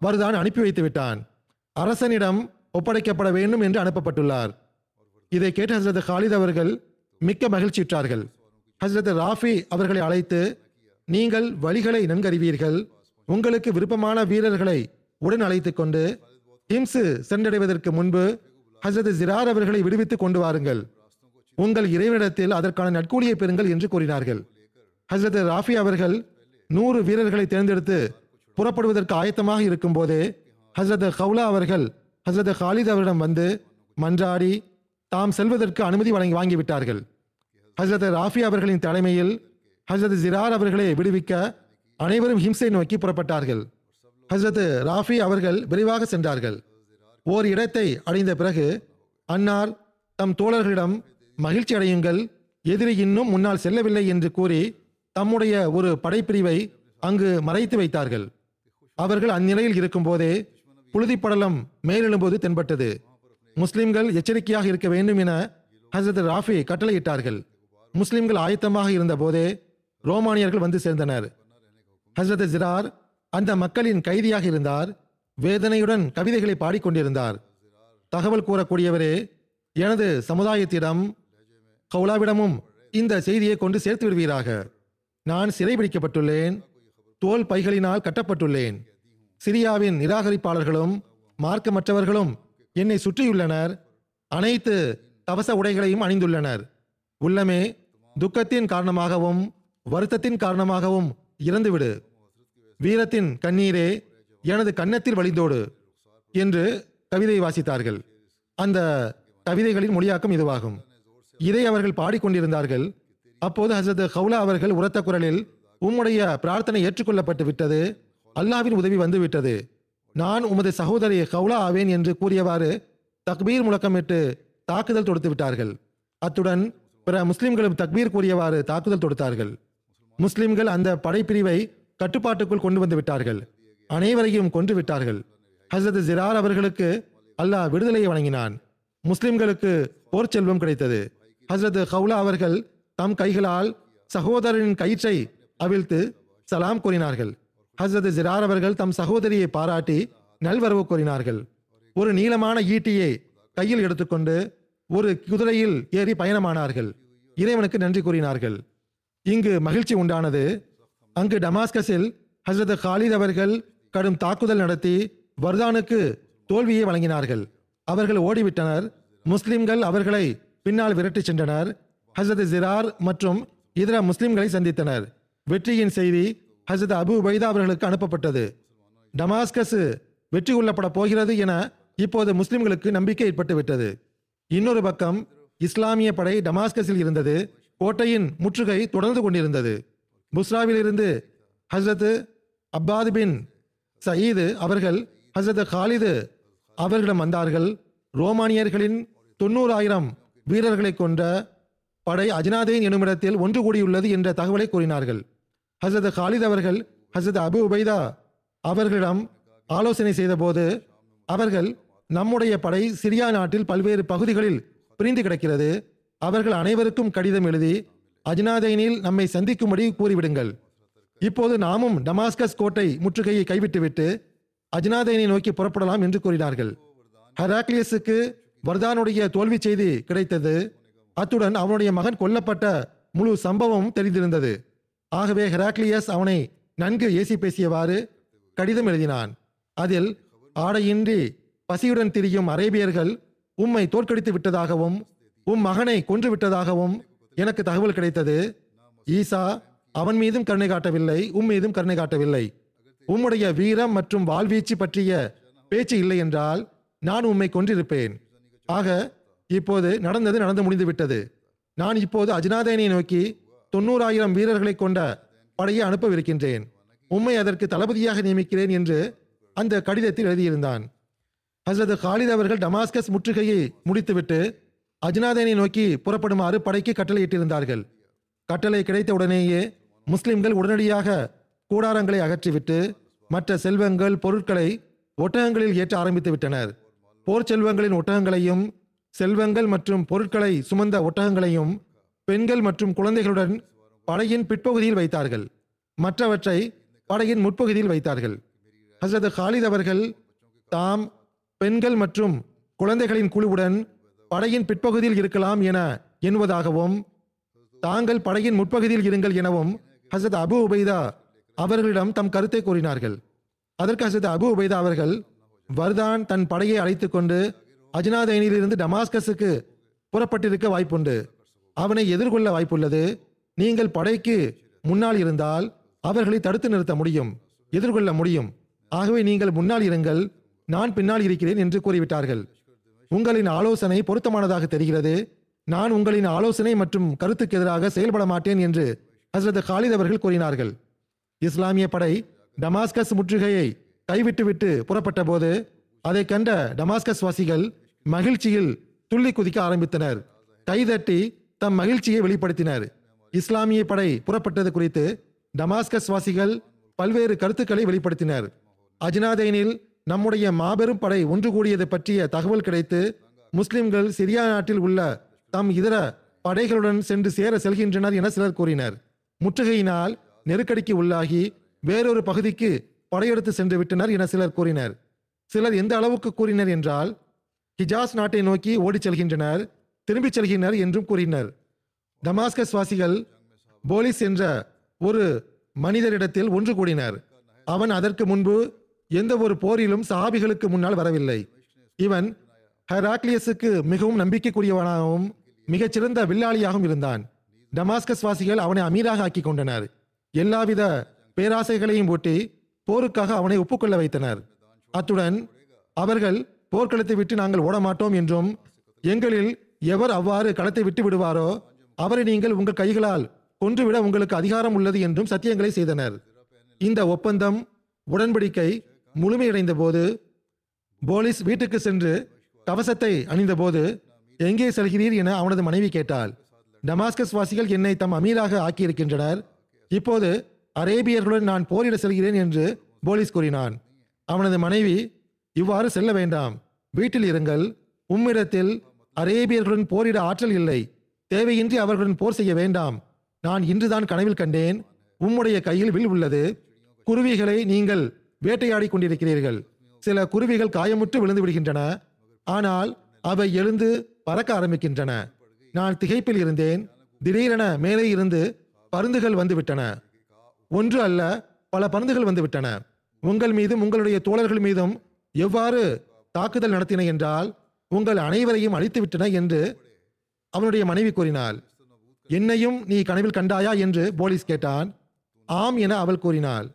வர்தான் அனுப்பி வைத்து விட்டான். அரசனிடம் ஒப்படைக்கப்பட வேண்டும் என்று அனுப்பப்பட்டுள்ளார். இதை கேட்டு ஹசரத் ஹாலித் அவர்கள் மிக்க மகிழ்ச்சியுற்றார்கள். ஹசரத் ராஃபி அவர்களை அழைத்து நீங்கள் வழிகளை நன்கறிவீர்கள். உங்களுக்கு விருப்பமான வீரர்களை உடன் அழைத்து கொண்டு ஹிம்ஸு சென்றடைவதற்கு முன்பு ஹசரத் ஜிரார் அவர்களை விடுவித்துக் கொண்டு வாருங்கள். உங்கள் இறைவனிடத்தில் அதற்கான நட்கூலியை பெறுங்கள் என்று கூறினார்கள். ஹசரத் ராஃபி அவர்கள் நூறு வீரர்களை தேர்ந்தெடுத்து புறப்படுவதற்கு ஆயத்தமாக இருக்கும் போதே ஹசரத் ஹவுலா அவர்கள் ஹசரத் ஹாலித் அவரிடம் வந்து மன்றாடி தாம் செல்வதற்கு அனுமதி வழங்கி வாங்கிவிட்டார்கள். ஹசரத் ராஃபி அவர்களின் தலைமையில் ஹசரத் ஜிரார் அவர்களை விடுவிக்க அனைவரும் ஹிம்சை நோக்கி புறப்பட்டார்கள். ஹசரத் ராஃபி அவர்கள் விரைவாக சென்றார்கள். ஓர் இடத்தை அடைந்த பிறகு அன்னார் தம் தோழர்களிடம் மகிழ்ச்சி அடையுங்கள் எதிரி இன்னும் முன்னால் செல்லவில்லை என்று கூறி தம்முடைய ஒரு படைப்பிரிவை அங்கு மறைத்து வைத்தார்கள். அவர்கள் அந்நிலையில் இருக்கும்போதே புழுதிப்படலம் மேலெழும்போது தென்பட்டது. முஸ்லிம்கள் எச்சரிக்கையாக இருக்க வேண்டும் என ஹசரத் ராஃபி கட்டளையிட்டார்கள். முஸ்லிம்கள் ஆயத்தமாக இருந்தபோதே ரோமானியர்கள் வந்து சேர்ந்தனர். ஹசரத் ஜிரார் அந்த மக்களின் கைதியாக இருந்தார் வேதனையுடன் கவிதைகளை பாடிக்கொண்டிருந்தார். தகவல் கூறக்கூடியவரே எனது சமுதாயத்திடம் கௌலாவிடமும் இந்த செய்தியை கொண்டு சேர்த்து விடுவீராக. நான் சிறைபிடிக்கப்பட்டுள்ளேன் தோல் பைகளினால் கட்டப்பட்டுள்ளேன். சிரியாவின் நிராகரிப்பாளர்களும் மார்க்கமற்றவர்களும் என்னை சுற்றியுள்ளனர். அனைத்து கவச உடைகளையும் அணிந்துள்ளனர். உள்ளமே துக்கத்தின் காரணமாகவும் வருத்தத்தின் காரணமாகவும் இறந்துவிடு. வீரத்தின் கண்ணீரே எனது கன்னத்தில் வழிந்தோடு என்று கவிதை வாசித்தார்கள். அந்த கவிதைகளின் மொழியாக்கம் இதுவாகும். இதை அவர்கள் பாடிக்கொண்டிருந்தார்கள். அப்போது ஹசரத் ஹவுலா அவர்கள் உரத்த குரலில் உம்முடைய பிரார்த்தனை ஏற்றுக்கொள்ளப்பட்டு விட்டது. அல்லாவின் உதவி வந்துவிட்டது நான் உமது சகோதரி ஹவுலா ஆவேன் என்று கூறியவாறு தக்பீர் முழக்கமிட்டு தாக்குதல் தொடுத்து விட்டார்கள். அத்துடன் பிற முஸ்லிம்களும் தக்பீர் கூறியவாறு தாக்குதல் தொடுத்தார்கள். முஸ்லிம்கள் அந்த படைப்பிரிவை கட்டுப்பாட்டுக்குள் கொண்டு வந்து விட்டார்கள். அனைவரையும் கொன்று விட்டார்கள். ஹசரத் ஜிரார் அவர்களுக்கு அல்லாஹ் விடுதலையை வழங்கினான். முஸ்லிம்களுக்கு போர் செல்வம் கிடைத்தது. ஹசரத் ஹவுலா அவர்கள் தம் கைகளால் சகோதரனின் கயிற்றை அவிழ்த்து சலாம் கூறினார்கள் ஹசரத் ஜிரார் அவர்கள் தம் சகோதரியை பாராட்டி நல்வரவு கூறினார்கள் ஒரு நீளமான ஈட்டியை கையில் எடுத்துக்கொண்டு ஒரு குதிரையில் ஏறி பயணமானார்கள். இறைவனுக்கு நன்றி கூறினார்கள். இங்கு மகிழ்ச்சி உண்டானது அங்கு டமாஸ்கஸில் ஹசரத் காலித் அவர்கள் கடும் தாக்குதல் நடத்தி வர்தானுக்கு தோல்வியை வழங்கினார்கள். அவர்கள் ஓடிவிட்டனர். முஸ்லிம்கள் அவர்களை பின்னால் விரட்டிச் சென்றனர். ஹசரத் ஜிரார் மற்றும் இதர முஸ்லிம்களை சந்தித்தனர். வெற்றியின் செய்தி ஹசரத் அபு உபைதா அவர்களுக்கு அனுப்பப்பட்டது. டமாஸ்கஸ் வெற்றி கொள்ளப்பட போகிறது என இப்போது முஸ்லிம்களுக்கு நம்பிக்கை ஏற்பட்டு விட்டது இன்னொரு பக்கம் இஸ்லாமிய படை டமாஸ்கஸில் இருந்தது. கோட்டையின் முற்றுகை தொடர்ந்து கொண்டிருந்தது. புஸ்ராவிலிருந்து ஹஸ்ரத் அப்பாத் பின் சயீது அவர்கள் ஹஸ்ரத் காலிது அவர்களிடம் வந்தார்கள். ரோமானியர்களின் தொண்ணூறாயிரம் வீரர்களை கொண்ட படை அஜ்னாதேன் எனுமிடத்தில் ஒன்று கூடியுள்ளது என்ற தகவலை கூறினார்கள். ஹசரத் காலித் அவர்கள் ஹசரத் அபு உபைதா அவர்களிடம் ஆலோசனை செய்தபோது அவர்கள் நம்முடைய படை சிரியா நாட்டில் பல்வேறு பகுதிகளில் பிரிந்து கிடக்கிறது. அவர்கள் அனைவருக்கும் கடிதம் எழுதி அஜ்னாதைனில் நம்மை சந்திக்கும்படி கூறிவிடுங்கள். இப்போது நாமும் டமாஸ்கஸ் கோட்டை முற்றுகையை கைவிட்டுவிட்டு அஜ்னாதைனை நோக்கி புறப்படலாம் என்று கூறினார்கள். ஹராக்லியஸுக்கு வர்தானுடைய தோல்வி செய்தி கிடைத்தது. அத்துடன் அவனுடைய மகன் கொல்லப்பட்ட முழு சம்பவமும் தெரிந்திருந்தது. ஆகவே ஹெராக்லியஸ் அவனை நன்கு ஏசி பேசியவாறு கடிதம் எழுதினான். அதில் ஆடையின்றி பசியுடன் திரியும் அரேபியர்கள் உம்மை தோற்கடித்து விட்டதாகவும் உம் மகனை கொன்று விட்டதாகவும் எனக்கு தகவல் கிடைத்தது. ஈசா அவன் மீதும் கருணை காட்டவில்லை உம் மீதும் கருணை காட்டவில்லை. உம்முடைய வீரம் மற்றும் வாழ்வீச்சு பற்றிய பேச்சு இல்லை என்றால் நான் உம்மை கொன்றிருப்பேன். ஆக இப்போது நடந்தது நடந்து முடிந்து விட்டது நான் இப்போது அஜ்னாதேனை நோக்கி தொண்ணூறாயிரம் வீரர்களை கொண்ட படையை அனுப்பவிருக்கின்றேன். உம்மை அதற்கு தளபதியாக நியமிக்கிறேன் என்று அந்த கடிதத்தில் எழுதியிருந்தான். ஹசரத் காலித் அவர்கள் டமாஸ்கஸ் முற்றுகையை முடித்துவிட்டு அஜ்னாதேனை நோக்கி புறப்படுமாறு படைக்கு கட்டளையிட்டிருந்தார்கள். கட்டளை கிடைத்த உடனேயே முஸ்லிம்கள் உடனடியாக கூடாரங்களை அகற்றிவிட்டு மற்ற செல்வங்கள் பொருட்களை ஒட்டகங்களில் ஏற்ற ஆரம்பித்து விட்டனர். போர் செல்வங்களின் ஒட்டகங்களையும் செல்வங்கள் மற்றும் பொருட்களை சுமந்த ஒட்டகங்களையும் பெண்கள் மற்றும் குழந்தைகளுடன் படையின் பிற்பகுதியில் வைத்தார்கள். மற்றவற்றை படையின் முற்பகுதியில் வைத்தார்கள். ஹசரத் ஹாலித் அவர்கள் தாம் பெண்கள் மற்றும் குழந்தைகளின் குழுவுடன் படையின் பிற்பகுதியில் இருக்கலாம் என எண்ணுவதாகவும் தாங்கள் படையின் முற்பகுதியில் இருங்கள் எனவும் ஹசரத் அபு உபைதா அவர்களிடம் தம் கருத்தை கூறினார்கள். அதற்கு ஹசரத் அபு உபைதா அவர்கள் வர்தான் தன் படையை அழைத்து கொண்டு அஜ்னாதைனிலிருந்து டமாஸ்கஸுக்கு புறப்பட்டிருக்க வாய்ப்புண்டு. அவனை எதிர்கொள்ள வாய்ப்புள்ளது. நீங்கள் படைக்கு முன்னால் இருந்தால் அவர்களை தடுத்து நிறுத்த முடியும். எதிர்கொள்ள முடியும். ஆகவே நீங்கள் முன்னால் இருங்கள். நான் பின்னால் இருக்கிறேன் என்று கூறிவிட்டார்கள். உங்களின் ஆலோசனை பொருத்தமானதாக தெரிகிறது. நான் உங்களின் ஆலோசனை மற்றும் கருத்துக்கு எதிராக செயல்பட மாட்டேன் என்று ஹசரத் ஹாலித் அவர்கள் கூறினார்கள். இஸ்லாமிய படை டமாஸ்கஸ் முற்றுகையை கைவிட்டுவிட்டு புறப்பட்ட போது அதை கண்ட டமாஸ்கஸ் வாசிகள் மகிழ்ச்சியில் துள்ளி குதிக்க ஆரம்பித்தனர். கைதட்டி தம் மகிழ்ச்சியை வெளிப்படுத்தினர். இஸ்லாமிய படை புறப்பட்டது குறித்து டமாஸ்கஸ் வாசிகள் பல்வேறு கருத்துக்களை வெளிப்படுத்தினர். அஜ்னாதைனில் நம்முடைய மாபெரும் படை ஒன்று கூடியது பற்றிய தகவல் கிடைத்து முஸ்லிம்கள் சிரியா நாட்டில் உள்ள தம் இதர படைகளுடன் சென்று சேர செல்கின்றனர் என சிலர் கூறினர். முற்றுகையினால் நெருக்கடிக்கு உள்ளாகி வேறொரு பகுதிக்கு படையெடுத்து சென்று விட்டனர் என சிலர் கூறினர். சிலர் எந்த அளவுக்கு கூறினர் என்றால் ஹிஜாஸ் நாட்டை நோக்கி ஓடிச் செல்கின்றனர் திரும்பிச் செல்கின்றனர் என்றும் கூறினர். டமாஸ்கஸ் வாசிகள் போலிஸ் என்ற ஒரு மனிதரிடத்தில் ஒன்று கூடினர். அவன் அதற்கு முன்பு எந்த ஒரு போரிலும் சஹாபிகளுக்கு முன்னால் வரவில்லை. இவன் ஹெராக்லியஸுக்கு மிகவும் நம்பிக்கைக்குரியவனாகவும் மிகச்சிறந்த வில்லாளியாகவும் இருந்தான். டமாஸ்கஸ் வாசிகள் அவனை அமீராக ஆக்கி கொண்டனர். எல்லாவித பேராசைகளையும் ஊட்டி போருக்காக அவனை ஒப்புக்கொள்ள வைத்தனர். அத்துடன் அவர்கள் போர்க்களத்தை விட்டு நாங்கள் ஓட மாட்டோம் என்றும் எங்களில் எவர் அவ்வாறு களத்தை விட்டு விடுவாரோ அவரை நீங்கள் உங்கள் கைகளால் கொன்றுவிட உங்களுக்கு அதிகாரம் உள்ளது என்றும் சத்தியங்களை செய்தனர். இந்த ஒப்பந்தம் உடன்படிக்கை முழுமையடைந்த போது போலீஸ் வீட்டுக்கு சென்று கவசத்தை அணிந்தபோது எங்கே செல்கிறீர்? என அவனது மனைவி கேட்டாள். டமாஸ்கஸ் வாசிகள் என்னை தம் அமீராக ஆக்கியிருக்கின்றனர். இப்போது அரேபியர்களுடன் நான் போரிட செல்கிறேன் என்று போலீஸ் கூறினான். அவனது மனைவி இவ்வாறு செல்ல வேண்டாம். வீட்டில் இருங்கள். உம்மிடத்தில் அரேபியர்களுடன் போரிட ஆற்றல் இல்லை. தேவையின்றி அவர்களுடன் போர் செய்ய வேண்டாம். நான் இன்றுதான் கனவில் கண்டேன். உம்முடைய கையில் வில் உள்ளது. குருவிகளை நீங்கள் வேட்டையாடி கொண்டிருக்கிறீர்கள் சில குருவிகள் காயமுற்று விழுந்து விடுகின்றன ஆனால் அவை எழுந்து பறக்க ஆரம்பிக்கின்றன. நான் திகைப்பில் இருந்தேன். திடீரென மேலே இருந்து பருந்துகள் வந்துவிட்டன. ஒன்று அல்ல பல பருந்துகள் வந்துவிட்டன. உங்கள் மீதும் உங்களுடைய தோழர்கள் மீதும் எவ்வாறு தாக்குதல் நடத்தின என்றால் உங்கள் அனைவரையும் அழித்துவிட்டன என்று அவனுடைய மனைவி கூறினாள். என்னையும் நீ கனவில் கண்டாயா என்று போலீஸ் கேட்டான். ஆம் என அவள் கூறினாள்.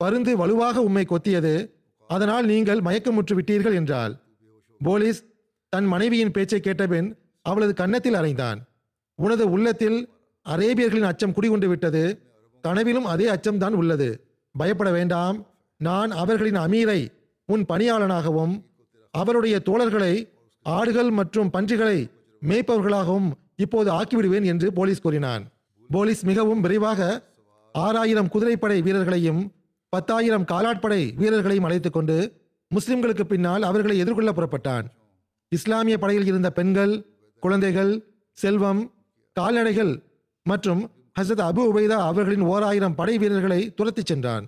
பருந்து வலுவாக உம்மை கொத்தியது. அதனால் நீங்கள் மயக்கமுற்று விட்டீர்கள் என்றாள். போலீஸ் தன் மனைவியின் பேச்சை கேட்டபின் அவளது கன்னத்தில் அறைந்தான். உனது உள்ளத்தில் அரேபியர்களின் அச்சம் குடிகொண்டு விட்டது. கனவிலும் அதே அச்சம்தான் உள்ளது. பயப்பட வேண்டாம். நான் அவர்களின் அமீரை உன் பணியாளனாகவும் அவருடைய தோழர்களை ஆடுகள் மற்றும் பன்றிகளை மேய்ப்பவர்களாகவும் இப்போது ஆக்கிவிடுவேன் என்று போலீஸ் கூறினான். போலீஸ் மிகவும் விரைவாக ஆறாயிரம் குதிரைப்படை வீரர்களையும் பத்தாயிரம் காலாட்படை வீரர்களையும் அழைத்துக் கொண்டு முஸ்லிம்களுக்கு பின்னால் அவர்களை எதிர்கொள்ள புறப்பட்டான். இஸ்லாமிய படையில் இருந்த பெண்கள் குழந்தைகள் செல்வம் கால்நடைகள் மற்றும் ஹசரத் அபு உபைதா அவர்களின் ஓர் ஆயிரம் படை வீரர்களை துரத்திச் சென்றான்.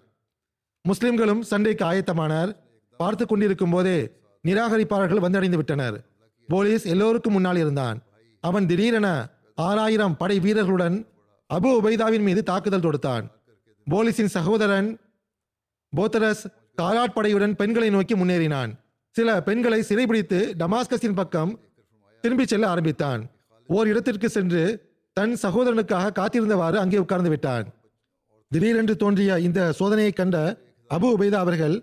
முஸ்லிம்களும் சண்டைக்கு ஆயத்தமானார். பார்த்து கொண்டிருக்கும் போதே நிராகரிப்பாளர்கள் வந்தடைந்து விட்டனர். போலீஸ் எல்லோருக்கும் முன்னால் இருந்தான். அவன் திடீரென ஆறாயிரம் படை வீரர்களுடன் அபு உபைதாவின் மீது தாக்குதல் தொடுத்தான். போலீஸின் சகோதரன் போத்தரஸ் காலாட்படையுடன் பெண்களை நோக்கி முன்னேறினான். சில பெண்களை சிறைபிடித்து டமாஸ்கஸின் பக்கம் திரும்பிச் செல்ல ஆரம்பித்தான். ஓர் இடத்திற்கு சென்று தன் சகோதரனுக்காக காத்திருந்தவாறு அங்கே உட்கார்ந்து விட்டான். திடீரென்று தோன்றிய இந்த சோதனையை கண்ட அபு உபைதா அவர்கள்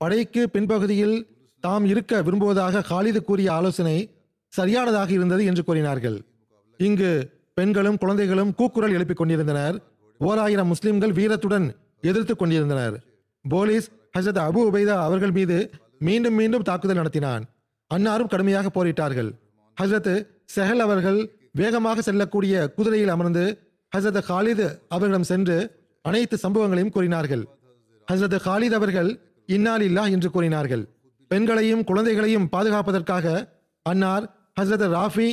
படைக்கு பின்பகுதியில் தாம் இருக்க விரும்புவதாக காலிது கூறிய ஆலோசனை சரியானதாக இருந்தது என்று கூறினார்கள். இங்கு பெண்களும் குழந்தைகளும் கூக்குரல் எழுப்பிக் கொண்டிருந்தனர். ஓர் ஆயிரம் முஸ்லிம்கள் வீரத்துடன் எதிர்த்து கொண்டிருந்தனர். போலீஸ் ஹசரத் அபு உபைதா அவர்கள் மீது மீண்டும் மீண்டும் தாக்குதல் நடத்தினான். அன்னாரும் கடுமையாக போரிட்டார்கள். ஹசரத் செஹல் அவர்கள் வேகமாக செல்லக்கூடிய குதிரையில் அமர்ந்து ஹசரத் ஹாலிது அவர்களிடம் சென்று அனைத்து சம்பவங்களையும் கூறினார்கள். ஹசரத் ஹாலித் அவர்கள் இன்னால் இல்லா என்று கூறினார்கள். பெண்களையும் குழந்தைகளையும் பாதுகாப்பதற்காக அன்னார் ஹசரத் ராஃபி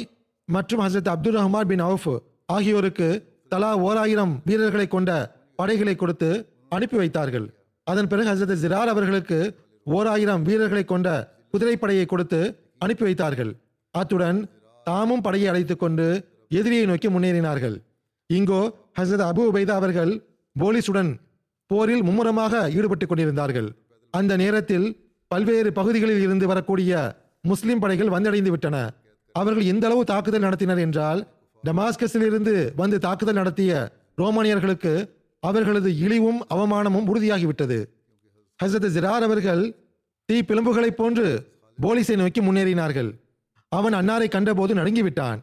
மற்றும் ஹசரத் அப்துல் ரஹ்மான் பின் அவுஃப் ஆகியோருக்கு தலா ஓர் ஆயிரம் வீரர்களை கொண்ட படைகளை கொடுத்து அனுப்பி வைத்தார்கள். அதன் பிறகு ஹசரத் ஜிரார் அவர்களுக்கு ஓர் ஆயிரம் வீரர்களை கொண்ட குதிரைப்படையை கொடுத்து அனுப்பி வைத்தார்கள். அத்துடன் தாமும் படையை அழைத்து கொண்டு எதிரியை நோக்கி முன்னேறினார்கள். இங்கோ ஹசரத் அபு உபைதா அவர்கள் போலீசுடன் போரில் மும்முரமாக ஈடுபட்டுக் கொண்டிருந்தார்கள். அந்த நேரத்தில் பல்வேறு பகுதிகளில் இருந்து வரக்கூடிய முஸ்லிம் படைகள் வந்தடைந்து விட்டன. அவர்கள் எந்த அளவு தாக்குதல் நடத்தினர் என்றால் டமாஸ்கஸில் இருந்து வந்து தாக்குதல் நடத்திய ரோமானியர்களுக்கு அவர்களது இழிவும் அவமானமும் உறுதியாகிவிட்டது. ஹசரத் ஜிரார் அவர்கள் தீ பிளம்புகளைப் போன்று போலீஸை நோக்கி முன்னேறினார்கள். அவன் அன்னாரை கண்டபோது நடுங்கிவிட்டான்.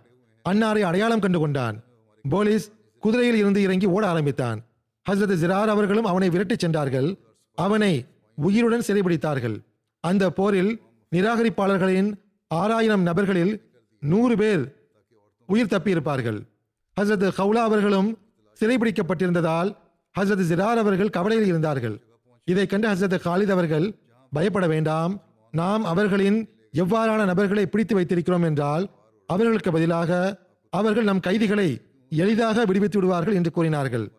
அன்னாரை அடையாளம் கண்டு கொண்டான் போலீஸ் குதிரையில் இருந்து இறங்கி ஓட ஆரம்பித்தான். ஹசரத் ஜிரார் அவர்களும் அவனை விரட்டிச் சென்றார்கள். அவனை உயிருடன் சிறைபிடித்தார்கள். அந்த போரில் நிராகரிப்பாளர்களின் ஆறாயிரம் நபர்களில் நூறு பேர் உயிர் தப்பியிருப்பார்கள். ஹசரத் ஹவுலா அவர்களும் சிறைபிடிக்கப்பட்டிருந்ததால் ஹசரத் ஜிரார் அவர்கள் கவலையில் இருந்தார்கள். இதை கண்டு ஹசரத் காலித் அவர்கள் பயப்பட வேண்டாம். நாம் அவர்களின் எவ்வாறான நபர்களை பிடித்து வைத்திருக்கிறோம் என்றால் அவர்களுக்கு பதிலாக அவர்கள் நம் கைதிகளை எளிதாக விடுவித்து விடுவார்கள் என்று கூறினார்கள்.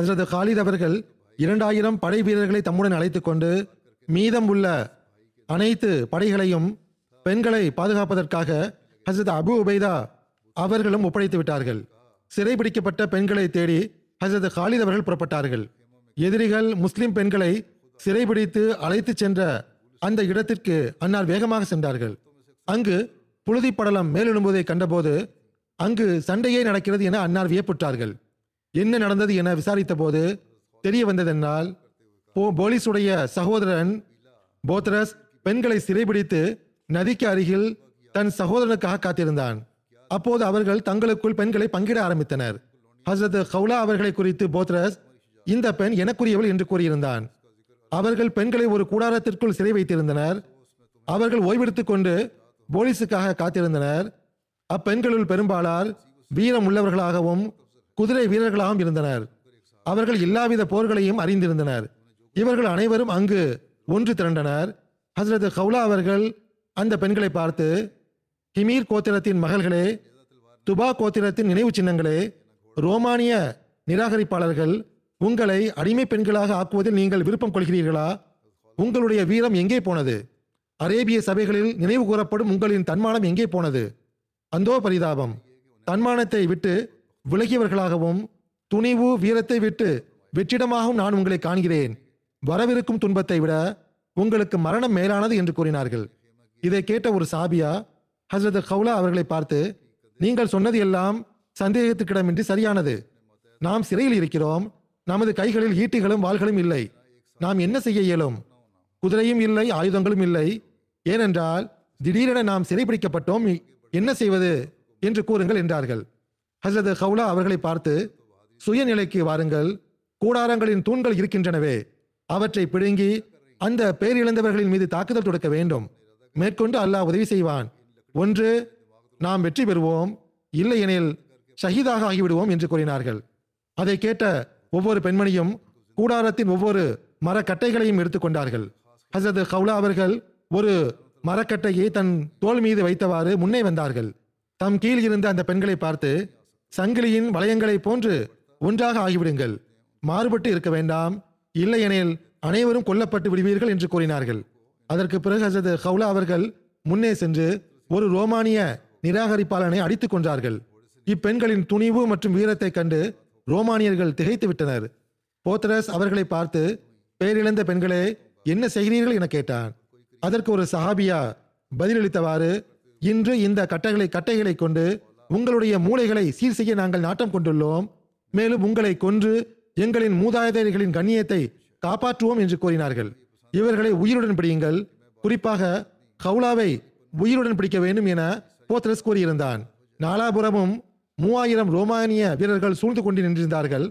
ஹசரத் காலித் அவர்கள் இரண்டாயிரம் படை வீரர்களை தம்முடன் அழைத்து கொண்டு மீதம் உள்ள அனைத்து படைகளையும் பெண்களை பாதுகாப்பதற்காக ஹசரத் அபு உபைதா அவர்களும் ஒப்படைத்து விட்டார்கள். சிறைபிடிக்கப்பட்ட பெண்களை தேடி ஹசரத் ஹாலித் அவர்கள் புறப்பட்டார்கள். எதிரிகள் முஸ்லிம் பெண்களை சிறைபிடித்து அழைத்துச் சென்ற அந்த இடத்திற்கு அன்னார் வேகமாக சென்றார்கள். அங்கு புழுதி படலம் மேலெழும்புவதை கண்டபோது அங்கு சண்டையே நடக்கிறது என அன்னார் வியப்புற்றார்கள். என்ன நடந்தது என விசாரித்த போது தெரிய வந்ததென்னால் போ- போலீசுடைய சகோதரன் போத்ரஸ் பெண்களை சிறைபிடித்து நதிக்கு அருகில் தன் சகோதரனுக்காக காத்திருந்தான். அப்போது அவர்கள் தங்களுக்குள் பெண்களை பங்கிட ஆரம்பித்தனர். ஹசரத் கவுலா அவர்களை குறித்து போத்ரஸ் இந்த பெண் எனக்குரியவள் என்று கூறியிருந்தான். அவர்கள் பெண்களை ஒரு கூடாரத்திற்குள் சிறை வைத்திருந்தனர். அவர்கள் ஓய்வெடுத்துக் கொண்டு போலீஸுக்காக காத்திருந்தனர். அப்பெண்களுள் பெரும்பாலார் வீரம் உள்ளவர்களாகவும் குதிரை வீரர்களாகவும் இருந்தனர். அவர்கள் எல்லாவித போர்களையும் அறிந்திருந்தனர். இவர்கள் அனைவரும் அங்கு ஒன்று திரண்டனர். ஹசரத் ஹவுலா அவர்கள் அந்த பெண்களை பார்த்து ஹிமீர் கோத்திரத்தின் மகள்களே துபா கோத்திரத்தின் நினைவு சின்னங்களே ரோமானிய நிராகரிப்பாளர்கள் உங்களை அடிமை பெண்களாக ஆக்குவதில் நீங்கள் விருப்பம் கொள்கிறீர்களா? உங்களுடைய வீரம் எங்கே போனது? அரேபிய சபைகளில் நினைவு கூறப்படும் உங்களின் தன்மானம் எங்கே போனது? அந்தோ பரிதாபம். தன்மானத்தை விட்டு விலகியவர்களாகவும் துணிவு வீரத்தை விட்டு வெற்றிடமாகவும் நான் உங்களை காண்கிறேன். வரவிருக்கும் துன்பத்தை விட உங்களுக்கு மரணம் மேலானது என்று கூறினார்கள். இதை கேட்ட ஒரு சாபியா ஹசரத் கவுலா அவர்களை பார்த்து நீங்கள் சொன்னது எல்லாம் சந்தேகத்துக்கிடமின்றி சரியானது. நாம் சிறையில் இருக்கிறோம். நமது கைகளில் ஈட்டிகளும் வாள்களும் இல்லை. நாம் என்ன செய்ய இயலும்? குதிரையும் இல்லை ஆயுதங்களும் இல்லை. ஏனென்றால் திடீரென நாம் சிறைபிடிக்கப்பட்டோம். என்ன செய்வது? என்று கூறுங்கள் என்றார்கள். ஹசரத் ஹவுலா அவர்களை பார்த்து சுயநிலைக்கு வாருங்கள். கூடாரங்களின் தூண்கள் இருக்கின்றனவே. அவற்றை பிடுங்கி அந்த பேரிழந்தவர்களின் மீது தாக்குதல் தொடுக்க வேண்டும். மேற்கொண்டு அல்லாஹ் உதவி செய்வான். ஒன்று நாம் வெற்றி பெறுவோம். இல்லையெனில் ஷஹீதாக ஆகிவிடுவோம் என்று கூறினார்கள். அதை கேட்ட ஒவ்வொரு பெண்மணியும் கூடாரத்தின் ஒவ்வொரு மரக்கட்டைகளையும் எடுத்துக்கொண்டார்கள் ஹசரத் ஹவுலா அவர்கள் ஒரு மரக்கட்டையை தன் தோள் மீது வைத்தவாறு முன்னே வந்தார்கள். தம் கீழ் இருந்த அந்த பெண்களை பார்த்து சங்கிலியின் வளையங்களைப் போன்று ஒன்றாக ஆகிவிடுங்கள். மாறுபட்டு இருக்க வேண்டாம். இல்லையெனில் அனைவரும் கொல்லப்பட்டு விடுவீர்கள் என்று கூறினார்கள். அதற்கு பிறகு ஹசரத் ஹவுலா அவர்கள் முன்னே சென்று ஒரு ரோமானிய நிராகரிப்பாளனை அடித்துக் கொன்றார்கள். இப்பெண்களின் துணிவு மற்றும் வீரத்தைக் கண்டு ரோமானியர்கள் திகைத்து விட்டனர் போத்தரஸ் அவர்களை பார்த்து பெயரிழந்த பெண்களே என்ன செய்கிறீர்கள்? என கேட்டான். அதற்கு ஒரு சஹாபியா பதிலளித்தவாறு இன்று இந்த கட்டைகளை கட்டைகளை கொண்டு உங்களுடைய மூளைகளை சீர் செய்ய நாங்கள் நாட்டம் கொண்டுள்ளோம். மேலும் உங்களை கொன்று எங்களின் மூதாதையர்களின் கண்ணியத்தை காப்பாற்றுவோம் என்று கூறினார்கள். இவர்களை உயிருடன் பிடியுங்கள். குறிப்பாக ஹவுலாவை உயிருடன் பிடிக்க வேண்டும் என போத்ரஸ் கூறியிருந்தான். நாலாபுரமும் மூவாயிரம் ரோமானிய வீரர்கள் சூழ்ந்து கொண்டு நின்றிருந்தார்கள்.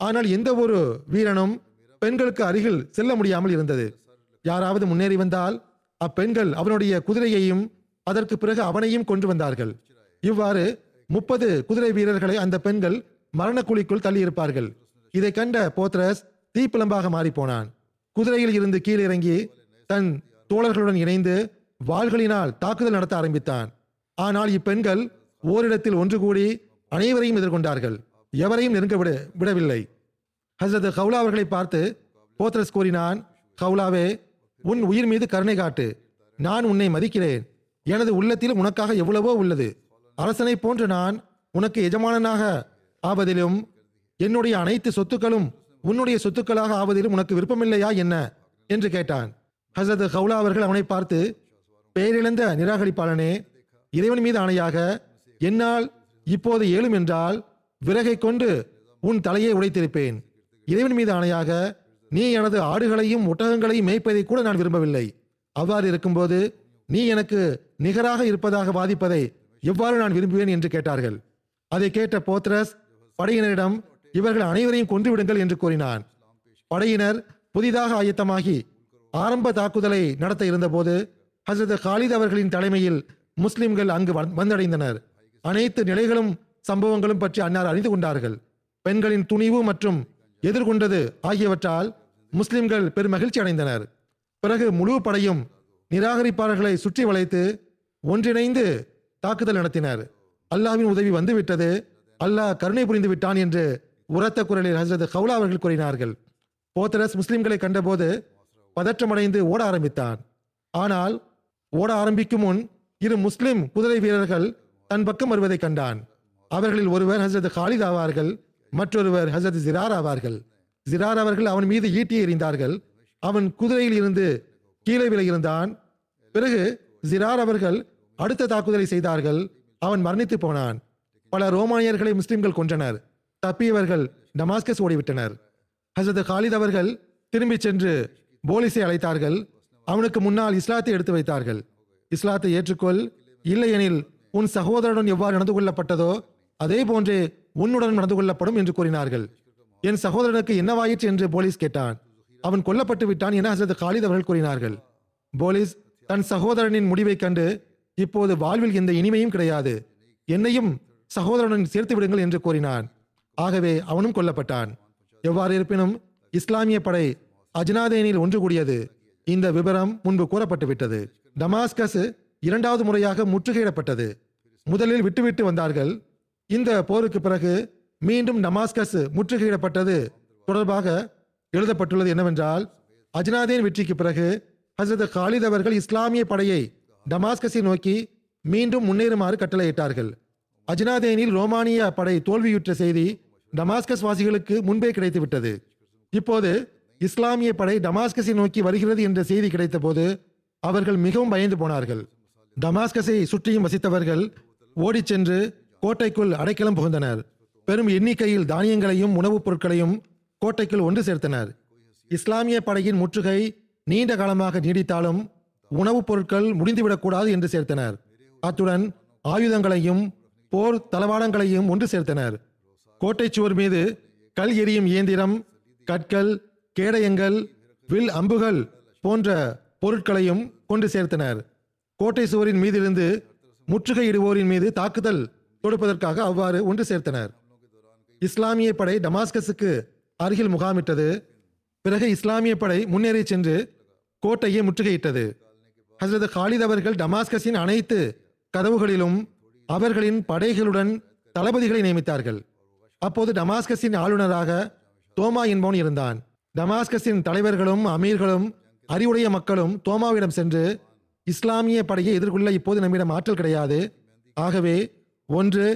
ஆனால் எந்த ஒரு வீரனும் பெண்களுக்கு அருகில் செல்ல முடியாமல் இருந்தது. யாராவது முன்னேறி வந்தால் அப்பெண்கள் அவனுடைய குதிரையையும் அதற்கு பிறகு அவனையும் கொண்டு வந்தார்கள். இவ்வாறு முப்பது குதிரை வீரர்களை அந்த பெண்கள் மரணக்குழிக்குள் தள்ளியிருப்பார்கள். இதை கண்ட போத்ரஸ் தீப்பிளம்பாக மாறிப்போனான். குதிரையில் இருந்து கீழிறங்கி தன் தோழர்களுடன் இணைந்து வாள்களினால் தாக்குதல் நடத்த ஆரம்பித்தான். ஆனால் இப்பெண்கள் ஓரிடத்தில் ஒன்று கூடி அனைவரையும் எதிர்கொண்டார்கள். எவரையும் நெருங்க விட விடவில்லை. ஹசரத் ஹவுலா அவர்களை பார்த்து போத்ரஸ் கூறினான் ஹவுலாவே உன் உயிர் மீது கருணை காட்டு. நான் உன்னை மதிக்கிறேன். எனது உள்ளத்தில் உனக்காக எவ்வளவோ உள்ளது. அரசனைப் போன்று நான் உனக்கு எஜமானனாக ஆவதிலும் என்னுடைய அனைத்து சொத்துக்களும் உன்னுடைய சொத்துக்களாக ஆவதிலும் உனக்கு விருப்பமில்லையா என்ன? என்று கேட்டான். ஹசரத் ஹவுலா அவர்கள் அவனை பார்த்து பெயரிழந்த நிராகரிப்பாளனே இறைவன் மீது ஆணையாக என்னால் இப்போது ஏழும் என்றால் விறகை கொண்டு உன் தலையை உடைத்திருப்பேன். இறைவன் மீது ஆணையாக நீ எனது ஆடுகளையும் ஒட்டகங்களையும் மேய்ப்பதை கூட நான் விரும்பவில்லை. அவ்வாறு இருக்கும்போது நீ எனக்கு நிகராக இருப்பதாக வாதிப்பதை எவ்வாறு நான் விரும்புவேன் என்று கேட்டார்கள். அதை கேட்ட போத்ரஸ் படையினரிடம் இவர்கள் அனைவரையும் கொன்றுவிடுங்கள் என்று கூறினான். படையினர் புதிதாக ஆயத்தமாகி ஆரம்ப தாக்குதலை நடத்த இருந்தபோது ஹசரத் காலித் அவர்களின் தலைமையில் முஸ்லிம்கள் அங்கு வந்- வந்தடைந்தனர். அனைத்து நிலைகளும் சம்பவங்களும் பற்றி அன்னார் அறிந்து கொண்டார்கள். பெண்களின் துணிவு மற்றும் எதிர்கொண்டது ஆகியவற்றால் முஸ்லிம்கள் பெருமகிழ்ச்சி அடைந்தனர். பிறகு முழு படையும் நிராகரிப்பாளர்களை சுற்றி வளைத்து ஒன்றிணைந்து தாக்குதல் நடத்தினர். அல்லாஹ்வின் உதவி வந்துவிட்டது. அல்லாஹ் கருணை புரிந்து விட்டான் என்று உரத்த குரலில் ஹசரத் ஹவுலா அவர்கள் கூறினார்கள். போத்தரஸ் முஸ்லிம்களை கண்டபோது பதற்றமடைந்து ஓட ஆரம்பித்தான். ஆனால் ஓட ஆரம்பிக்கும் முன் இரு முஸ்லிம் குதிரை வீரர்கள் தன் பக்கம் வருவதை கண்டான். அவர்களில் ஒருவர் ஹசரத் ஹாலித் ஆவார்கள் மற்றொருவர் ஹசரத் ஜிரார் ஆவார்கள். ஜிரார் அவர்கள் அவன் மீது ஈட்டி எறிந்தார்கள். அவன் குதிரையில் இருந்து கீழே விலகியிருந்தான் பிறகு ஜிரார் அவர்கள் அடுத்த தாக்குதலை செய்தார்கள். அவன் மரணித்து போனான். பல ரோமானியர்களை முஸ்லிம்கள் கொன்றனர். தப்பியவர்கள் டமாஸ்கஸ் ஓடிவிட்டனர். ஹசரத் ஹாலித் அவர்கள் திரும்பிச் சென்று போலீஸை அழைத்தார்கள். அவனுக்கு முன்னால் இஸ்லாத்தை எடுத்து வைத்தார்கள். இஸ்லாத்தை ஏற்றுக்கொள் இல்லையெனில் உன் சகோதரனுடன் எவ்வாறு நடந்து கொள்ளப்பட்டதோ அதே போன்றே உன்னுடன் நடந்து கொள்ளப்படும் என்று கூறினார்கள். என் சகோதரனுக்கு என்னவாயிற்று என்று போலீஸ் கேட்டான். அவன் கொல்லப்பட்டு விட்டான் என ஹசரத் காலித் அவர்கள் கூறினார்கள். போலீஸ் தன் சகோதரனின் முடிவைக் கண்டு இப்போது வாழ்வில் எந்த இனிமையும் கிடையாது. என்னையும் சகோதரனுடன் சேர்த்து விடுங்கள் என்று கூறினான். ஆகவே அவனும் கொல்லப்பட்டான். எவ்வாறு இருப்பினும் இஸ்லாமிய படை அஜ்னாதேனில் ஒன்று கூடியது. இந்த விவரம் முன்பு கூறப்பட்டுவிட்டது. டமாஸ்கஸ் இரண்டாவது முறையாக முற்றுகையிடப்பட்டது. முதலில் விட்டுவிட்டு வந்தார்கள். இந்த போருக்கு பிறகு மீண்டும் டமாஸ்கஸ் முற்றுகையிடப்பட்டது. தொடர்பாக எழுதப்பட்டுள்ளது என்னவென்றால் அஜ்னாதேன் வெற்றிக்கு பிறகு ஹசரத் காலித் அவர்கள் இஸ்லாமிய படையை டமாஸ்கஸை நோக்கி மீண்டும் முன்னேறுமாறு கட்டளையிட்டார்கள். அஜ்னாதேனில் ரோமானிய படை தோல்வியுற்ற செய்தி டமாஸ்கஸ் வாசிகளுக்கு முன்பே கிடைத்துவிட்டது. இப்போது இஸ்லாமிய படை டமாஸ்கஸை நோக்கி வருகிறது என்ற செய்தி கிடைத்தபோது அவர்கள் மிகவும் பயந்து போனார்கள். டமாஸ்கஸை சுற்றியும் வசித்தவர்கள் ஓடிச் சென்று கோட்டைக்குள் அடைக்கலம் புகுந்தனர். பெரும் எண்ணிக்கையில் தானியங்களையும் உணவுப் பொருட்களையும் கோட்டைக்குள் ஒன்று சேர்த்தனர். இஸ்லாமிய படையின் முற்றுகை நீண்ட காலமாக நீடித்தாலும் உணவுப் பொருட்கள் முடிந்துவிடக்கூடாது என்று சேர்த்தனர். அத்துடன் ஆயுதங்களையும் போர் தளவாடங்களையும் ஒன்று சேர்த்தனர். கோட்டை சுவர் மீது கல் எரியும் இயந்திரம் கற்கள் கேடயங்கள் வில் அம்புகள் போன்ற பொருட்களையும் கொண்டு சேர்த்தனர். கோட்டை சுவரின் மீதிருந்து முற்றுகையிடுவோரின் மீது தாக்குதல் தொடுப்பதற்காக அவ்வாறு ஒன்று சேர்த்தனர். இஸ்லாமிய படை டமாஸ்கஸுக்கு அருகில் முகாமிட்டது. பிறகு இஸ்லாமிய படை முன்னேறி சென்று கோட்டையை முற்றுகையிட்டது. ஹசரத் ஹாலித் அவர்கள் டமாஸ்கஸின் அனைத்து கதவுகளிலும் அவர்களின் படைகளுடன் தளபதிகளை நியமித்தார்கள். அப்போது டமாஸ்கஸின் ஆளுநராக தோமா என்பவன் இருந்தான். டமாஸ்கஸின் தலைவர்களும் அமீர்களும் அறிவுடைய மக்களும் தோமாவிடம் சென்று இஸ்லாமிய படையை எதிர்கொள்ள இப்போது நம்மிடம் ஆற்றல் கிடையாது. ஆகவே ஒன்று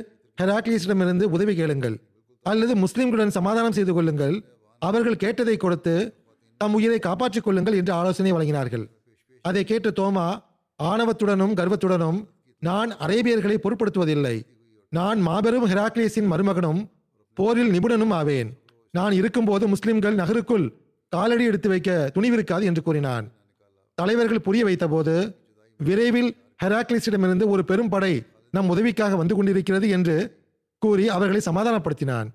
ஹெராக்லிஸிடமிருந்து உதவி கேளுங்கள். அல்லது முஸ்லிம்களுடன் சமாதானம் செய்து கொள்ளுங்கள். அவர்கள் கேட்டதை கொடுத்து தம் உயிரை காப்பாற்றிக் கொள்ளுங்கள் என்று ஆலோசனை வழங்கினார்கள். அதை கேட்ட தோமா ஆணவத்துடனும் கர்வத்துடனும் நான் அரேபியர்களை பொருட்படுத்துவதில்லை. நான் மாபெரும் ஹெராக்லியஸின் மருமகனும் போரில் நிபுணனும் ஆவேன். நான் இருக்கும்போது முஸ்லிம்கள் நகருக்குள் காலடி எடுத்து வைக்க துணிவிருக்காது என்று கூறினான். தலைவர்கள் புரிய வைத்தபோது விரைவில் ஹெராக்லிஸிடமிருந்து ஒரு பெரும் படை நம் உதவிக்காக வந்து கொண்டிருக்கிறது என்று கூறி அவர்களை சமாதானப்படுத்தினான்.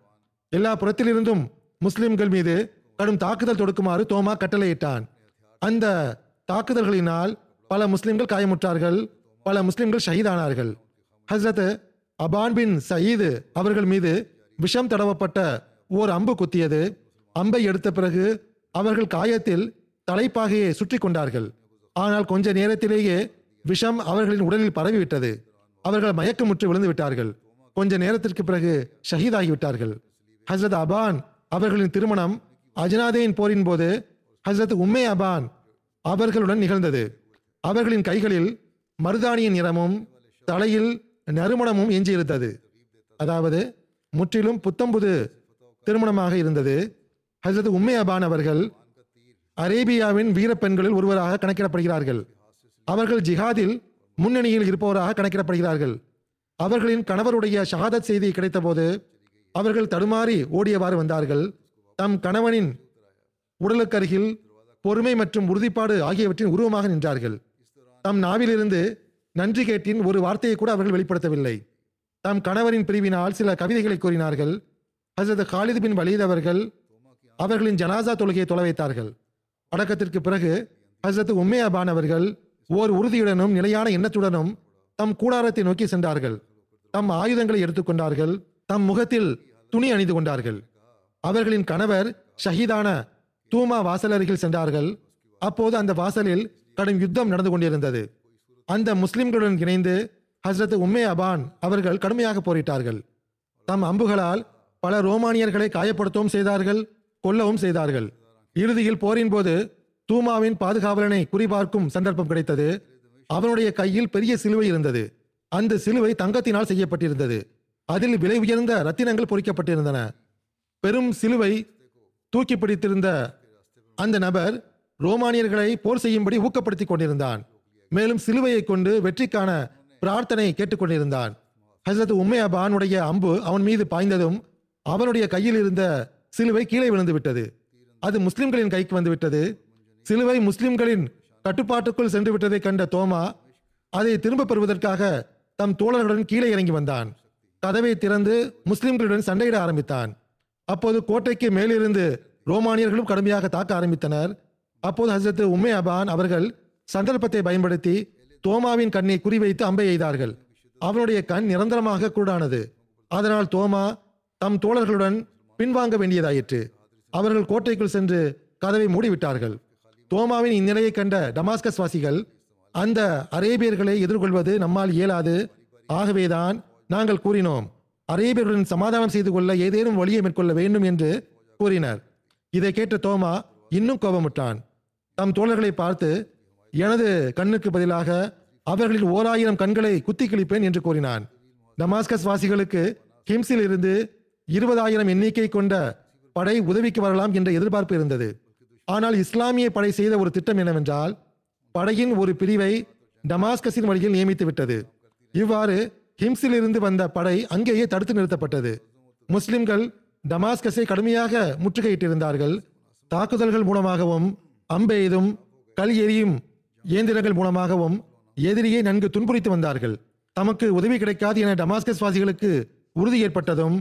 எல்லா புறத்திலிருந்தும் முஸ்லிம்கள் மீது கடும் தாக்குதல் தொடுக்குமாறு தோமா கட்டளையிட்டான். அந்த தாக்குதல்களினால் பல முஸ்லிம்கள் காயமுற்றார்கள் பல முஸ்லிம்கள் ஷஹீதானார்கள். ஹஸ்ரத் அபான் பின் சயீது அவர்கள் மீது விஷம் தடவப்பட்ட ஓர் அம்பு குத்தியது. அம்பை எடுத்த பிறகு அவர்கள் காயத்தில் தலைப்பாகையை சுற்றி கொண்டார்கள். ஆனால் கொஞ்ச நேரத்திலேயே விஷம் அவர்களின் உடலில் பரவிவிட்டது. அவர்கள் மயக்கமுற்று விழுந்து விட்டார்கள் கொஞ்ச நேரத்திற்கு பிறகு ஷஹீதாகிவிட்டார்கள். ஹஸ்ரத் அபான் அவர்களின் திருமணம் அஜனாதேயின் போரின் போது ஹஸ்ரத் உம்மே அபான் அவர்களுடன் நிகழ்ந்தது. அவர்களின் கைகளில் மருதாணியின் நிறமும் தலையில் நறுமணமும் எஞ்சியிருந்தது அதாவது முற்றிலும் புத்தம்புது திருமணமாக இருந்தது. ஹசரத் உம்மே அபான் அவர்கள் அரேபியாவின் வீரப்பெண்களில் ஒருவராக கணக்கிடப்படுகிறார்கள். அவர்கள் ஜிஹாதில் முன்னணியில் இருப்பவராக கணக்கிடப்படுகிறார்கள். அவர்களின் கணவருடைய ஷஹாதத் செய்தி கிடைத்தபோது அவர்கள் தடுமாறி ஓடியவாறு வந்தார்கள். தம் கணவனின் உடலுக்கருகில் பொறுமை மற்றும் உறுதிப்பாடு ஆகியவற்றின் உருவமாக நின்றார்கள். தம் நாவிலிருந்து நன்றி கேட்டின் ஒரு வார்த்தையை கூட அவர்கள் வெளிப்படுத்தவில்லை. தம் கணவரின் பிரிவினால் சில கவிதைகளை கூறினார்கள். ஹசரத் காலிது பின் வலீத் அவர்கள் அவர்களின் ஜனாசா தொழுகையை தொலை வைத்தார்கள். அடக்கத்திற்கு பிறகு ஹசரத் உம்மே அபான் அவர்கள் ஓர் உறுதியுடனும் நிலையான எண்ணத்துடனும் தம் கூடாரத்தை நோக்கி சென்றார்கள். தம் ஆயுதங்களை எடுத்துக்கொண்டார்கள் தம் முகத்தில் துணி அணிந்து கொண்டார்கள். அவர்களின் கணவர் ஷஹீதான தூமா வாசல் அருகில் சென்றார்கள். அப்போது அந்த வாசலில் கடும் யுத்தம் நடந்து கொண்டிருந்தது. அந்த முஸ்லிம்களுடன் இணைந்து ஹஸ்ரத் உம்மே அபான் அவர்கள் கடுமையாக போரிட்டார்கள். தம் அம்புகளால் பல ரோமானியர்களை காயப்படுத்தவும் செய்தார்கள் கொல்லவும் செய்தார்கள். இறுதியில் போரின் போது தூமாவின் பாதுகாவலனை குறிபார்க்கும் சந்தர்ப்பம் கிடைத்தது. அவனுடைய கையில் பெரிய சிலுவை இருந்தது. அந்த சிலுவை தங்கத்தினால் செய்யப்பட்டிருந்தது. அதில் விலை உயர்ந்த ரத்தினங்கள் பொறிக்கப்பட்டிருந்தன. பெரும் சிலுவை தூக்கி பிடித்திருந்த அந்த நபர் ரோமானியர்களை போர் செய்யும்படி ஊக்கப்படுத்திக் கொண்டிருந்தான். மேலும் சிலுவையை கொண்டு வெற்றிக்கான பிரார்த்தனை கேட்டுக்கொண்டிருந்தான் ஹசரத் உம்மே அம்பு அவன் மீது பாய்ந்ததும் அவனுடைய கையில் இருந்த சிலுவை கீழே விழுந்து விட்டது அது முஸ்லிம்களின் கைக்கு வந்துவிட்டது. சிலுவை முஸ்லிம்களின் கட்டுப்பாட்டுக்குள் சென்று விட்டதை கண்ட தோமா அதை திரும்பப் பெறுவதற்காக தம் தோழர்களுடன் கீழே இறங்கி வந்தான். கதவை திறந்து முஸ்லிம்களுடன் சண்டையிட ஆரம்பித்தான். அப்போது கோட்டைக்கு மேலிருந்து ரோமானியர்களும் கடுமையாக தாக்க ஆரம்பித்தனர். அப்போது ஹசரத் உம்மே அபான் அவர்கள் சந்தர்ப்பத்தை பயன்படுத்தி தோமாவின் கண்ணை குறிவைத்து அம்பை எய்தார்கள். அவனுடைய கண் நிரந்தரமாக கூடானது அதனால் தோமா தம் தோழர்களுடன் பின்வாங்க வேண்டியதாயிற்று. அவர்கள் கோட்டைக்குள் சென்று கதவை மூடிவிட்டார்கள். தோமாவின் இந்நிலையை கண்ட டமாஸ்கஸ் வாசிகள் அந்த அரேபியர்களை எதிர்கொள்வது நம்மால் இயலாது. ஆகவேதான் நாங்கள் கூறினோம் அரேபியருடன் சமாதானம் செய்து கொள்ள ஏதேனும் வழியை மேற்கொள்ள வேண்டும் என்று கூறினர். இதை கேட்ட தோமா இன்னும் கோபமுற்றான். தம் தோழர்களை பார்த்து எனது கண்ணுக்கு பதிலாக அவர்களில் ஓர் ஆயிரம் கண்களை குத்தி கிழிப்பேன் என்று கூறினான். டமாஸ்கஸ் வாசிகளுக்கு கிம்ஸில் இருந்து இருபதாயிரம் எண்ணிக்கை கொண்ட படை உதவிக்கு வரலாம் என்ற எதிர்பார்ப்பு இருந்தது. ஆனால் இஸ்லாமிய படை செய்த ஒரு திட்டம் என்னவென்றால் படையின் ஒரு பிரிவை டமாஸ்கஸின் வழியில் நியமித்து விட்டது. இவ்வாறு ஹிம்ஸிலிருந்து வந்த படை அங்கேயே தடுத்து நிறுத்தப்பட்டது. முஸ்லிம்கள் டமாஸ்கஸை கடுமையாக முற்றுகையிட்டிருந்தார்கள். தாக்குதல்கள் மூலமாகவும் அம்பெய்தும் கல் எறியும் இயந்திரங்கள் மூலமாகவும் எதிரியை நன்கு துன்புறித்து வந்தார்கள். தமக்கு உதவி கிடைக்காது என டமாஸ்கஸ் வாசிகளுக்கு உறுதி ஏற்பட்டதும்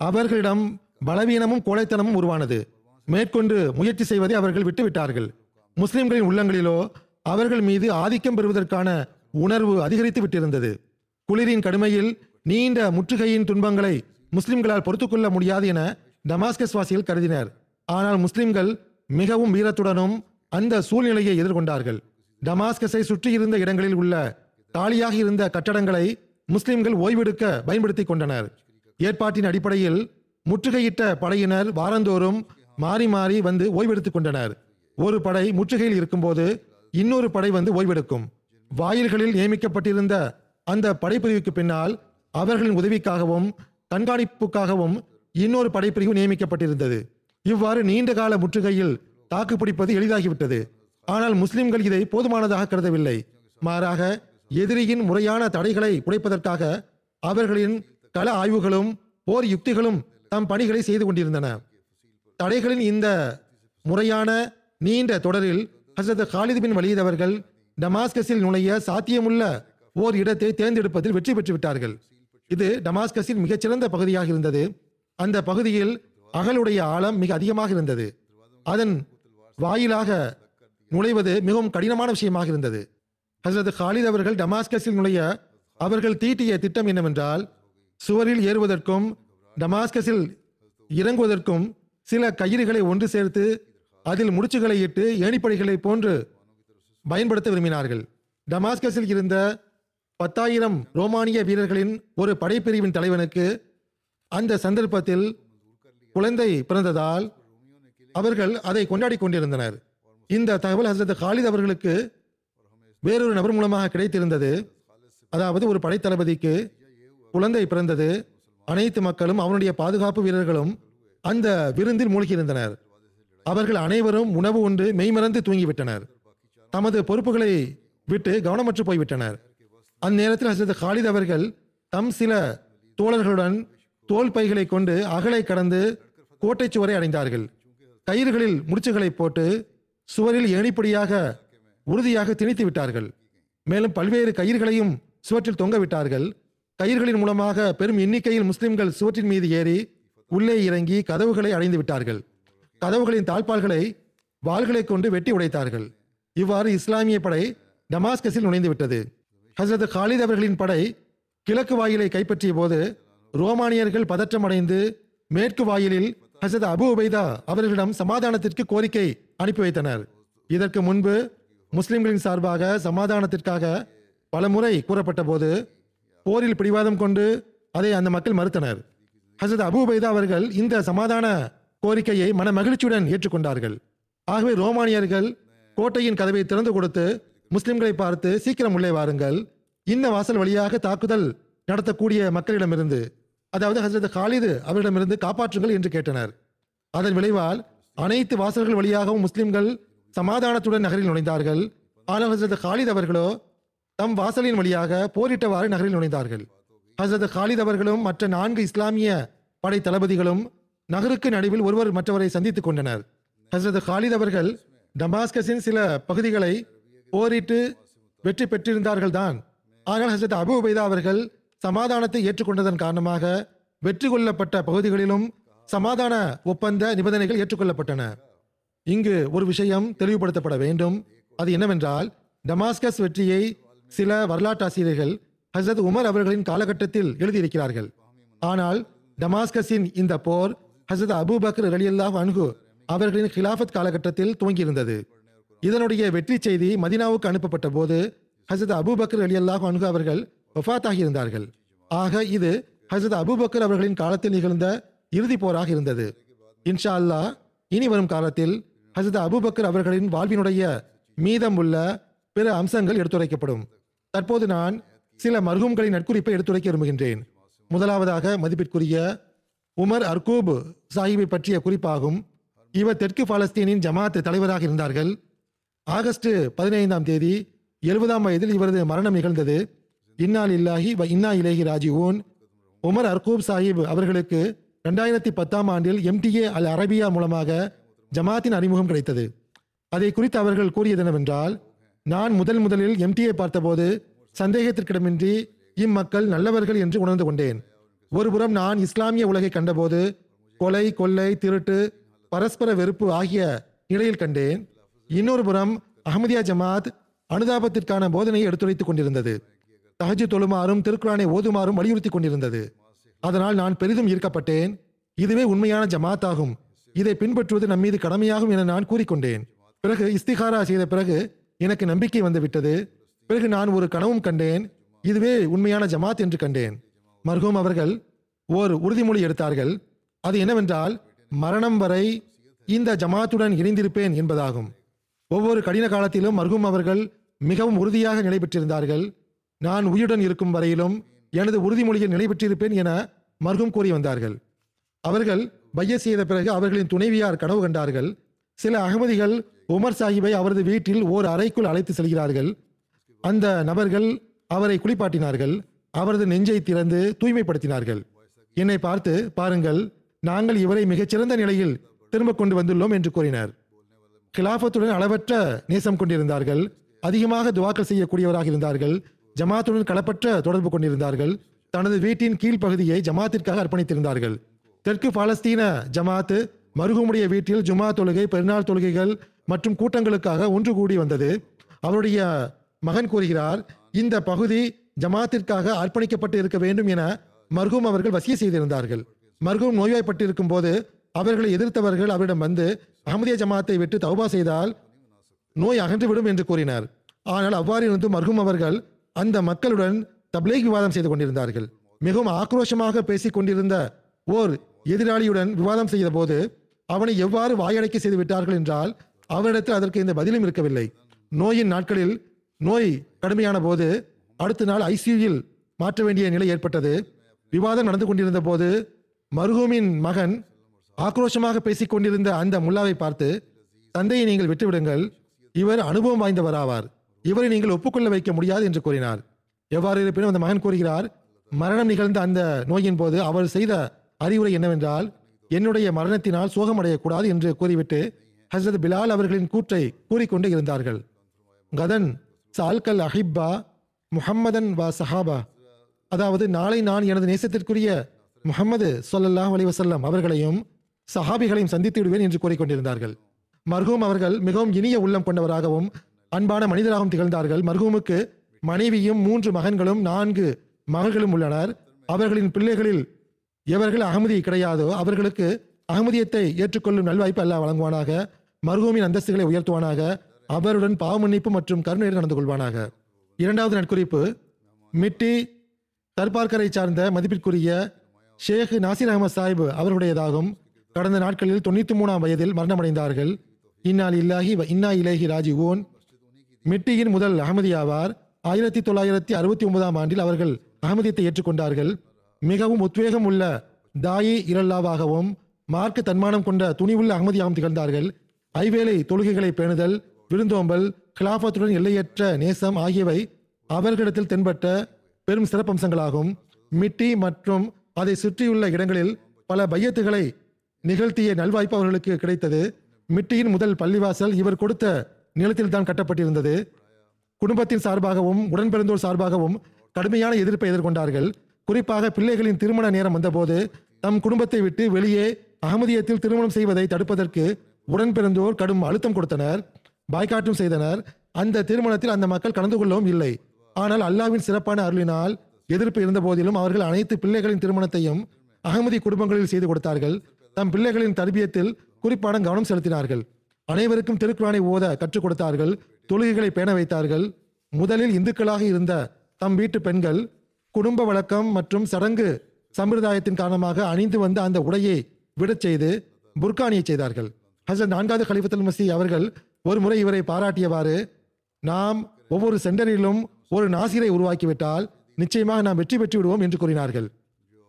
அவர்களிடம் பலவீனமும் கோழைத்தனமும் உருவானது. மேற்கொண்டு முயற்சி செய்வதை அவர்கள் விட்டுவிட்டார்கள். முஸ்லிம்களின் உள்ளங்களிலோ அவர்கள் மீது ஆதிக்கம் பெறுவதற்கான உணர்வு அதிகரித்து விட்டிருந்தது. குளிரின் கடுமையில் நீண்ட முற்றுகையின் துன்பங்களை முஸ்லிம்களால் பொறுத்துக்கொள்ள முடியாது என டமாஸ்கஸ் வாசிகள் கருதினர். ஆனால் முஸ்லிம்கள் மிகவும் வீரத்துடனும் அந்த சூழ்நிலையை எதிர்கொண்டார்கள். டமாஸ்கஸை சுற்றியிருந்த இடங்களில் உள்ள காலியாக இருந்த கட்டடங்களை முஸ்லிம்கள் ஓய்வெடுக்க பயன்படுத்திக் கொண்டனர். ஏற்பாட்டின் அடிப்படையில் முற்றுகையிட்ட படையினர் வாரந்தோறும் மாறி மாறி வந்து ஓய்வெடுத்துக் கொண்டனர். ஒரு படை முற்றுகையில் இருக்கும்போது இன்னொரு படை வந்து ஓய்வெடுக்கும். வாயில்களில் நியமிக்கப்பட்டிருந்த அந்த படைப்பிரிவுக்கு பின்னால் அவர்களின் உதவிக்காகவும் கண்காணிப்புக்காகவும் இன்னொரு படைப்பிரிவு நியமிக்கப்பட்டிருந்தது. இவ்வாறு நீண்ட கால முற்றுகையில் தாக்குப்பிடிப்பது எளிதாகிவிட்டது. ஆனால் முஸ்லிம்கள் இதை போதுமானதாக கருதவில்லை. மாறாக எதிரியின் முறையான தடைகளை உடைப்பதற்காக அவர்களின் கள ஆய்வுகளும் போர் யுக்திகளும் தம் பணிகளை செய்து கொண்டிருந்தன. தடைகளின் இந்த முறையான நீண்ட தொடரில் ஹசரத் ஹாலித் பின் வலீத் அவர்கள் டமாஸ்கஸில் நுழைய சாத்தியமுள்ள ஓர் இடத்தை தேர்ந்தெடுப்பதில் வெற்றி பெற்று விட்டார்கள். இது டமாஸ்கஸின் மிகச்சிறந்த பகுதியாக இருந்தது. அந்த பகுதியில் அகலுடைய ஆழம் மிக அதிகமாக இருந்தது. அதன் வாயிலாக நுழைவது மிகவும் கடினமான விஷயமாக இருந்தது. ஹசரத் ஹாலித் அவர்கள் டமாஸ்கஸில் நுழைய அவர்கள் தீட்டிய திட்டம் என்னவென்றால் சுவரில் ஏறுவதற்கும் டமாஸ்கஸில் இறங்குவதற்கும் சில கயிறுகளை ஒன்று சேர்த்து அதில் முடிச்சுகளை இட்டு ஏணிப்படிகளை போன்று பயன்படுத்த விரும்பினார்கள். டமாஸ்கஸில் இருந்த பத்தாயிரம் ரோமானிய வீரர்களின் ஒரு படைப்பிரிவின் தலைவனுக்கு அந்த சந்தர்ப்பத்தில் குழந்தை பிறந்ததால் அவர்கள் அதை கொண்டாடி கொண்டிருந்தனர். இந்த தகவல் ஹசரத் ஹாலித் அவர்களுக்கு வேறொரு நபர் மூலமாக கிடைத்திருந்தது. அதாவது ஒரு படைத்தளபதிக்கு குழந்தை பிறந்தது. அனைத்து மக்களும் அவனுடைய பாதுகாப்பு வீரர்களும் அந்த விருந்தில் மூழ்கியிருந்தனர். அவர்கள் அனைவரும் உணவு உண்டு மெய்மறந்து தூங்கிவிட்டனர். தமது பொறுப்புகளை விட்டு கவனமற்று போய்விட்டனர். அந்நேரத்தில் ஹசரத் ஹாலித் அவர்கள் தம் சில தோழர்களுடன் தோல் பைகளை கொண்டு அகலை கடந்து கோட்டை சுவரை அடைந்தார்கள். கயிறுகளில் முடிச்சுகளை போட்டு சுவரில் ஏணிப்படியாக உறுதியாக திணித்து விட்டார்கள் மேலும் பல்வேறு கயிறுகளையும் சுவற்றில் தொங்க விட்டார்கள். கயிர்களின் மூலமாக பெரும் எண்ணிக்கையில் முஸ்லிம்கள் சுவற்றின் மீது ஏறி உள்ளே இறங்கி கதவுகளை அடைந்து விட்டார்கள். கதவுகளின் தாழ்பால்களை வாள்களை கொண்டு வெட்டி உடைத்தார்கள். இவ்வாறு இஸ்லாமிய படை டமாஸ்கஸில் நுழைந்து விட்டது. ஹசரத் ஹாலித் அவர்களின் படை கிழக்கு வாயிலை கைப்பற்றிய போது ரோமானியர்கள் பதற்றமடைந்து மேற்கு வாயிலில் ஹசரத் அபு உபைதா அவர்களிடம் சமாதானத்திற்கு கோரிக்கை அனுப்பி வைத்தனர். இதற்கு முன்பு முஸ்லிம்களின் சார்பாக சமாதானத்திற்காக பலமுறை கூறப்பட்ட போது போரில் பிடிவாதம் கொண்டு அதை அந்த மக்கள் மறுத்தனர். ஹசரத் அபுபைதா அவர்கள் இந்த சமாதான கோரிக்கையை மன மகிழ்ச்சியுடன் ஏற்றுக்கொண்டார்கள். ஆகவே ரோமானியர்கள் கோட்டையின் கதவை திறந்து கொடுத்து முஸ்லிம்களை பார்த்து சீக்கிரம் உள்ளே வாருங்கள். இந்த வாசல் வழியாக தாக்குதல் நடத்தக்கூடிய மக்களிடமிருந்து அதாவது ஹசரத் காலிது அவரிடமிருந்து காப்பாற்றுங்கள் என்று கேட்டனர். அதன் விளைவால் அனைத்து வாசல்கள் வழியாகவும் முஸ்லிம்கள் சமாதானத்துடன் நகரில் நுழைந்தார்கள். ஆனால் ஹசரத் காலித் அவர்களோ தம் வாசலின் வழியாக போரிட்டவாறு நகரில் நுழைந்தார்கள். ஹசரத் காலித் அவர்களும் மற்ற நான்கு இஸ்லாமிய படை தளபதிகளும் நகருக்கு நடுவில் ஒருவர் மற்றவரை சந்தித்துக் கொண்டனர். ஹசரத் காலித் அவர்கள் டமாஸ்கஸின் சில பகுதிகளை போரிட்டு வெற்றி பெற்றிருந்தார்கள் தான் ஆனால் ஹசரத் அபு உபைதா அவர்கள் சமாதானத்தை ஏற்றுக்கொண்டதன் காரணமாக வெற்றி கொள்ளப்பட்ட பகுதிகளிலும் சமாதான ஒப்பந்த நிபந்தனைகள் ஏற்றுக்கொள்ளப்பட்டன. இங்கு ஒரு விஷயம் தெளிவுபடுத்தப்பட வேண்டும். அது என்னவென்றால் டமாஸ்கஸ் வெற்றியை சில வரலாற்றாசிரியர்கள் ஹசரத் உமர் அவர்களின் காலகட்டத்தில் எழுதியிருக்கிறார்கள். ஆனால் டமாஸ்கஸின் இந்த போர் ஹசரத் அபுபக்கர் ரலியல்லாஹ் அன்ஹு அவர்களின் ஹிலாஃபத் காலகட்டத்தில் துவங்கியிருந்தது. இதனுடைய வெற்றி செய்தி மதினாவுக்கு அனுப்பப்பட்ட போது ஹசரத் அபுபக்கர் ரலியல்லாஹு அன்ஹு அவர்கள் ஒஃபாத்தாகி இருந்தார்கள் ஆக இது ஹசரத் அபுபக்கர் அவர்களின் காலத்தில் நிகழ்ந்த இறுதி போராக இருந்தது. இன்ஷா அல்லாஹ் இனி வரும் காலத்தில் ஹசரத் அபுபக்கர் அவர்களின் வாழ்வினுடைய மீதம் உள்ள பிற அம்சங்கள் எடுத்துரைக்கப்படும். தற்போது நான் சில மர்ஹூம்களின் நட்குறிப்பை எடுத்துரைக்க விரும்புகின்றேன். முதலாவதாக மதிப்பிற்குரிய உமர் அர்கூப் சாஹிபை பற்றிய குறிப்பாகும். இவர் தெற்கு பாலஸ்தீனின் ஜமாத் தலைவராக இருந்தார்கள். ஆகஸ்ட் பதினைந்தாம் தேதி எழுபதாம் வயதில் இவரது மரணம் நிகழ்ந்தது. இன்னால் இல்லாஹி வ இன்னா இலேஹி ராஜிவூன் உமர் அர்கூப் சாஹிப் அவர்களுக்கு ரெண்டாயிரத்தி பத்தாம் ஆண்டில் எம்டிஏ அல் அரபியா மூலமாக ஜமாத்தின் அறிமுகம் கிடைத்தது. அதை குறித்து அவர்கள் கூறியது என்னவென்றால் நான் முதல் முதலில் எம்டியை பார்த்தபோது சந்தேகத்திற்கிடமின்றி இம்மக்கள் நல்லவர்கள் என்று உணர்ந்து கொண்டேன். ஒருபுறம் நான் இஸ்லாமிய உலகை கண்டபோது கொலை கொள்ளை திருட்டு பரஸ்பர வெறுப்பு ஆகிய நிலையில் கண்டேன். இன்னொரு புறம் அஹமதியா ஜமாத் அனுதாபத்திற்கான போதனையை எடுத்துரைத்துக் கொண்டிருந்தது. தஹஜு தொழுமாறும் திருக்குறானை ஓதுமாறும் வலியுறுத்தி கொண்டிருந்தது. அதனால் நான் பெரிதும் ஈர்க்கப்பட்டேன். இதுவே உண்மையான ஜமாத் ஆகும் இதை பின்பற்றுவது நம் மீது கடமையாகும் என நான் கூறிக்கொண்டேன். பிறகு இஸ்திகாரா செய்த பிறகு எனக்கு நம்பிக்கை வந்துவிட்டது. பிறகு நான் ஒரு கனவும் கண்டேன். இதுவே உண்மையான ஜமாத் என்று கண்டேன். மர்ஹூம் அவர்கள் ஓர் உறுதிமொழி எடுத்தார்கள். அது என்னவென்றால் மரணம் வரை இந்த ஜமாத்துடன் இணைந்திருப்பேன் என்பதாகும். ஒவ்வொரு கடின காலத்திலும் மர்ஹூம் அவர்கள் மிகவும் உறுதியாக நிலை பெற்றிருந்தார்கள். நான் உயிருடன் இருக்கும் வரையிலும் எனது உறுதிமொழியில் நிலை பெற்றிருப்பேன் என மர்ஹூம் கூறி வந்தார்கள். அவர்கள் பைய செய்த பிறகு அவர்களின் துணைவியார் கனவு கண்டார்கள். சில அகமதிகள் உமர் சாஹிப்பை அவரது வீட்டில் ஓர் அறைக்குள் அழைத்து செல்கிறார்கள். அந்த நபர்கள் அவரை குளிப்பாட்டினார்கள். அவரது நெஞ்சை திறந்து தூய்மைப்படுத்தினார்கள். என்னை பார்த்து பாருங்கள் நாங்கள் இவரை மிகச்சிறந்த நிலையில் திரும்ப கொண்டு வந்துள்ளோம் என்று கூறினர். கிலாஃபத்துடன் அளவற்ற நேசம் கொண்டிருந்தார்கள். அதிகமாக துவாக்கல் செய்யக்கூடியவராக இருந்தார்கள். ஜமாத்துடன் களப்பற்ற தொடர்பு கொண்டிருந்தார்கள். தனது வீட்டின் கீழ்ப்பகுதியை ஜமாத்திற்காக அர்ப்பணித்திருந்தார்கள். தெற்கு பாலஸ்தீன ஜமாத்து மருகுமுடைய வீட்டில் ஜுமா தொழுகை பெருநாள் தொழுகைகள் மற்றும் கூட்டங்களுக்காக ஒன்று கூடி வந்தது. அவருடைய மகன் கூறுகிறார் இந்த பகுதி ஜமாத்திற்காக அர்ப்பணிக்கப்பட்டு இருக்க வேண்டும் என மர்ஹூம் அவர்கள் வசிய செய்திருந்தார்கள். மர்ஹூம் நோய்வாய்ப்பட்டிருக்கும் போது அவர்களை எதிர்த்தவர்கள் அவரிடம் வந்து அகமதிய ஜமாத்தை விட்டு தௌபா செய்தால் நோய் அகன்றுவிடும் என்று கூறினார். ஆனால் அவ்வாறு இருந்து மர்ஹூம் அவர்கள் அந்த மக்களுடன் தப்லேக் விவாதம் செய்து கொண்டிருந்தார்கள். மிகவும் ஆக்ரோஷமாக பேசிக் கொண்டிருந்த ஓர் எதிராளியுடன் விவாதம் செய்த போது அவனை எவ்வாறு வாயடைக்க செய்து விட்டார்கள் என்றால் அவரிடத்தில் அதற்கு இந்த பதிலும் இருக்கவில்லை. நோயின் நாட்களில் நோய் கடுமையான போது அடுத்த நாள் ஐசியூயில் மாற்ற வேண்டிய நிலை ஏற்பட்டது. விவாதம் நடந்து கொண்டிருந்த போது மர்ஹூமின் மகன் ஆக்ரோஷமாக பேசிக் கொண்டிருந்த அந்த முல்லாவை பார்த்து தந்தையை நீங்கள் விட்டுவிடுங்கள். இவர் அனுபவம் வாய்ந்தவராவார். இவரை நீங்கள் ஒப்புக்கொள்ள வைக்க முடியாது என்று கூறினார். எவ்வாறு இருப்பினும் அந்த மகன் கூறுகிறார் மரணம் நிகழ்ந்த அந்த நோயின் போது அவர் செய்த அறிவுரை என்னவென்றால் என்னுடைய மரணத்தினால் சோகமடையக்கூடாது என்று கூறிவிட்டு ஹசரத் பிலால் அவர்களின் கூற்றை கூறிக்கொண்டு இருந்தார்கள். கதன் சால்கல் அஹிப்பா முஹம்மதன் வா சஹாபா. அதாவது நாளை நான் எனது நேசத்திற்குரிய முஹம்மது சொல்லல்லாஹ் அலி வசல்லம் அவர்களையும் சஹாபிகளையும் சந்தித்து விடுவேன் என்று கூறிக்கொண்டிருந்தார்கள். மர்ஹூம் அவர்கள் மிகவும் இனிய உள்ளம் கொண்டவராகவும் அன்பான மனிதராகவும் திகழ்ந்தார்கள். மர்ஹூமுக்கு மனைவியும் மூன்று மகன்களும் நான்கு மகள்களும் உள்ளனர். அவர்களின் பிள்ளைகளில் எவர்கள் அகமதி கிடையாதோ அவர்களுக்கு அகமதியத்தை ஏற்றுக்கொள்ளும் நல்வாய்ப்பு அல்லாஹ் வழங்குவானாக. மர்ஹூமின் அந்தஸ்துகளை உயர்த்துவானாக அவருடன் பாவமன்னிப்பு மற்றும் கருணையுடன் நடந்து கொள்வானாக. இரண்டாவது நட்குறிப்பு மிட்டி தர்பார்கரை சார்ந்த மதிப்பிற்குரிய ஷேக் நாசிர் அகமது சாஹிப் அவருடையதாகும் கடந்த நாட்களில் தொண்ணூத்தி மூணாம் வயதில் மரணமடைந்தார்கள். இன்னால் இல்லாஹி வ இன்னா இலேஹி ஓன் மிட்டியின் முதல் அகமதியாவார். ஆயிரத்தி தொள்ளாயிரத்தி அறுபத்தி ஒன்பதாம் ஆண்டில் அவர்கள் அகமதியத்தை ஏற்றுக்கொண்டார்கள். மிகவும் உத்வேகம் உள்ள தாயி இரல்லாவாகவும் மார்க்க தன்மானம் கொண்ட துணிவுள்ள அகமதியாகவும் திகழ்ந்தார்கள். ஐவேளை தொழுகைகளை பேணுதல் விருந்தோம்பல் கிலாபத்துடன் எல்லையற்ற நேசம் ஆகியவை அவர்களிடத்தில் தென்பட்ட பெரும் சிறப்பம்சங்களாகும். மிட்டி மற்றும் அதை சுற்றியுள்ள இடங்களில் பல பையத்துகளை நிகழ்த்திய நல்வாய்ப்பு அவர்களுக்கு கிடைத்தது. மிட்டியின் முதல் பள்ளிவாசல் இவர் கொடுத்த நிலத்தில் தான் கட்டப்பட்டிருந்தது. குடும்பத்தின் சார்பாகவும் உடன்பிறந்தோர் சார்பாகவும் கடுமையான எதிர்ப்பை எதிர்கொண்டார்கள். குறிப்பாக பிள்ளைகளின் திருமண நேரம் வந்தபோது தம் குடும்பத்தை விட்டு வெளியே அகமதியத்தில் திருமணம் செய்வதை தடுப்பதற்கு உடன்பிறந்தோர் கடும் அழுத்தம் கொடுத்தனர் பாய்காட்டும் செய்தனர். அந்த திருமணத்தில் அந்த மக்கள் கலந்து கொள்ளவும் இல்லை. ஆனால் அல்லாவின் சிறப்பான அருளினால் எதிர்ப்பு இருந்த போதிலும் அவர்கள் அனைத்து பிள்ளைகளின் திருமணத்தையும் அகமதி குடும்பங்களில் செய்து கொடுத்தார்கள். தம் பிள்ளைகளின் தர்பியத்தில் குறிப்பான கவனம் செலுத்தினார்கள். அனைவருக்கும் திருக்குறானை ஓத கற்றுக் கொடுத்தார்கள். தொழுகைகளை பேண வைத்தார்கள். முதலில் இந்துக்களாக இருந்த தம் வீட்டு பெண்கள் குடும்ப வழக்கம் மற்றும் சடங்கு சம்பிரதாயத்தின் காரணமாக அணிந்து வந்த அந்த உடையை விடச் செய்து புர்கானியை செய்தார்கள். ஹசரத் நான்காவது கலிபத்துல் மசி அவர்கள் ஒரு முறை இவரை பாராட்டியவாறு நாம் ஒவ்வொரு சென்டரிலும் ஒரு நாசிரை உருவாக்கிவிட்டால் நிச்சயமாக நாம் வெற்றி பெற்று விடுவோம் என்று கூறினார்கள்.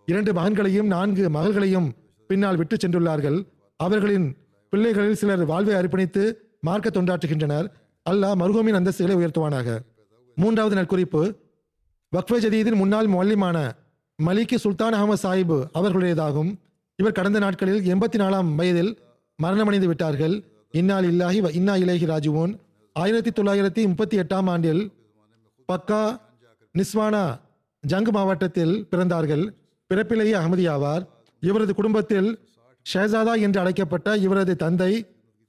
இரண்டு மகன்களையும் நான்கு மகள்களையும் பின்னால் விட்டு சென்றுள்ளார்கள். அவர்களின் பிள்ளைகளில் சிலர் வாழ்வை அர்ப்பணித்து மார்க்க தொண்டாற்றுகின்றனர். அல்லாஹ் மருகமின் அந்தஸ்துகளை உயர்த்துவானாக. மூன்றாவது நற்குறிப்பு வக்ஃபே ஜதீதின் முன்னாள் மொல்லிமான மலிக்கு சுல்தான் அகமது சாஹிப் அவர்களுடையதாகும். இவர் கடந்த நாட்களில் எண்பத்தி நாலாம் வயதில் மரணமடைந்து விட்டார்கள். இன்னால் இல்லாஹி வ இன்னா இலேஹி ராஜுவோன் ஆயிரத்தி தொள்ளாயிரத்தி முப்பத்தி எட்டாம் ஆண்டில் பக்கா நிஸ்வானா ஜங்கு மாவட்டத்தில் பிறந்தார்கள். பிறப்பிலேயே அகமதியாவார். இவரது குடும்பத்தில் ஷேசாதா என்று அழைக்கப்பட்ட இவரது தந்தை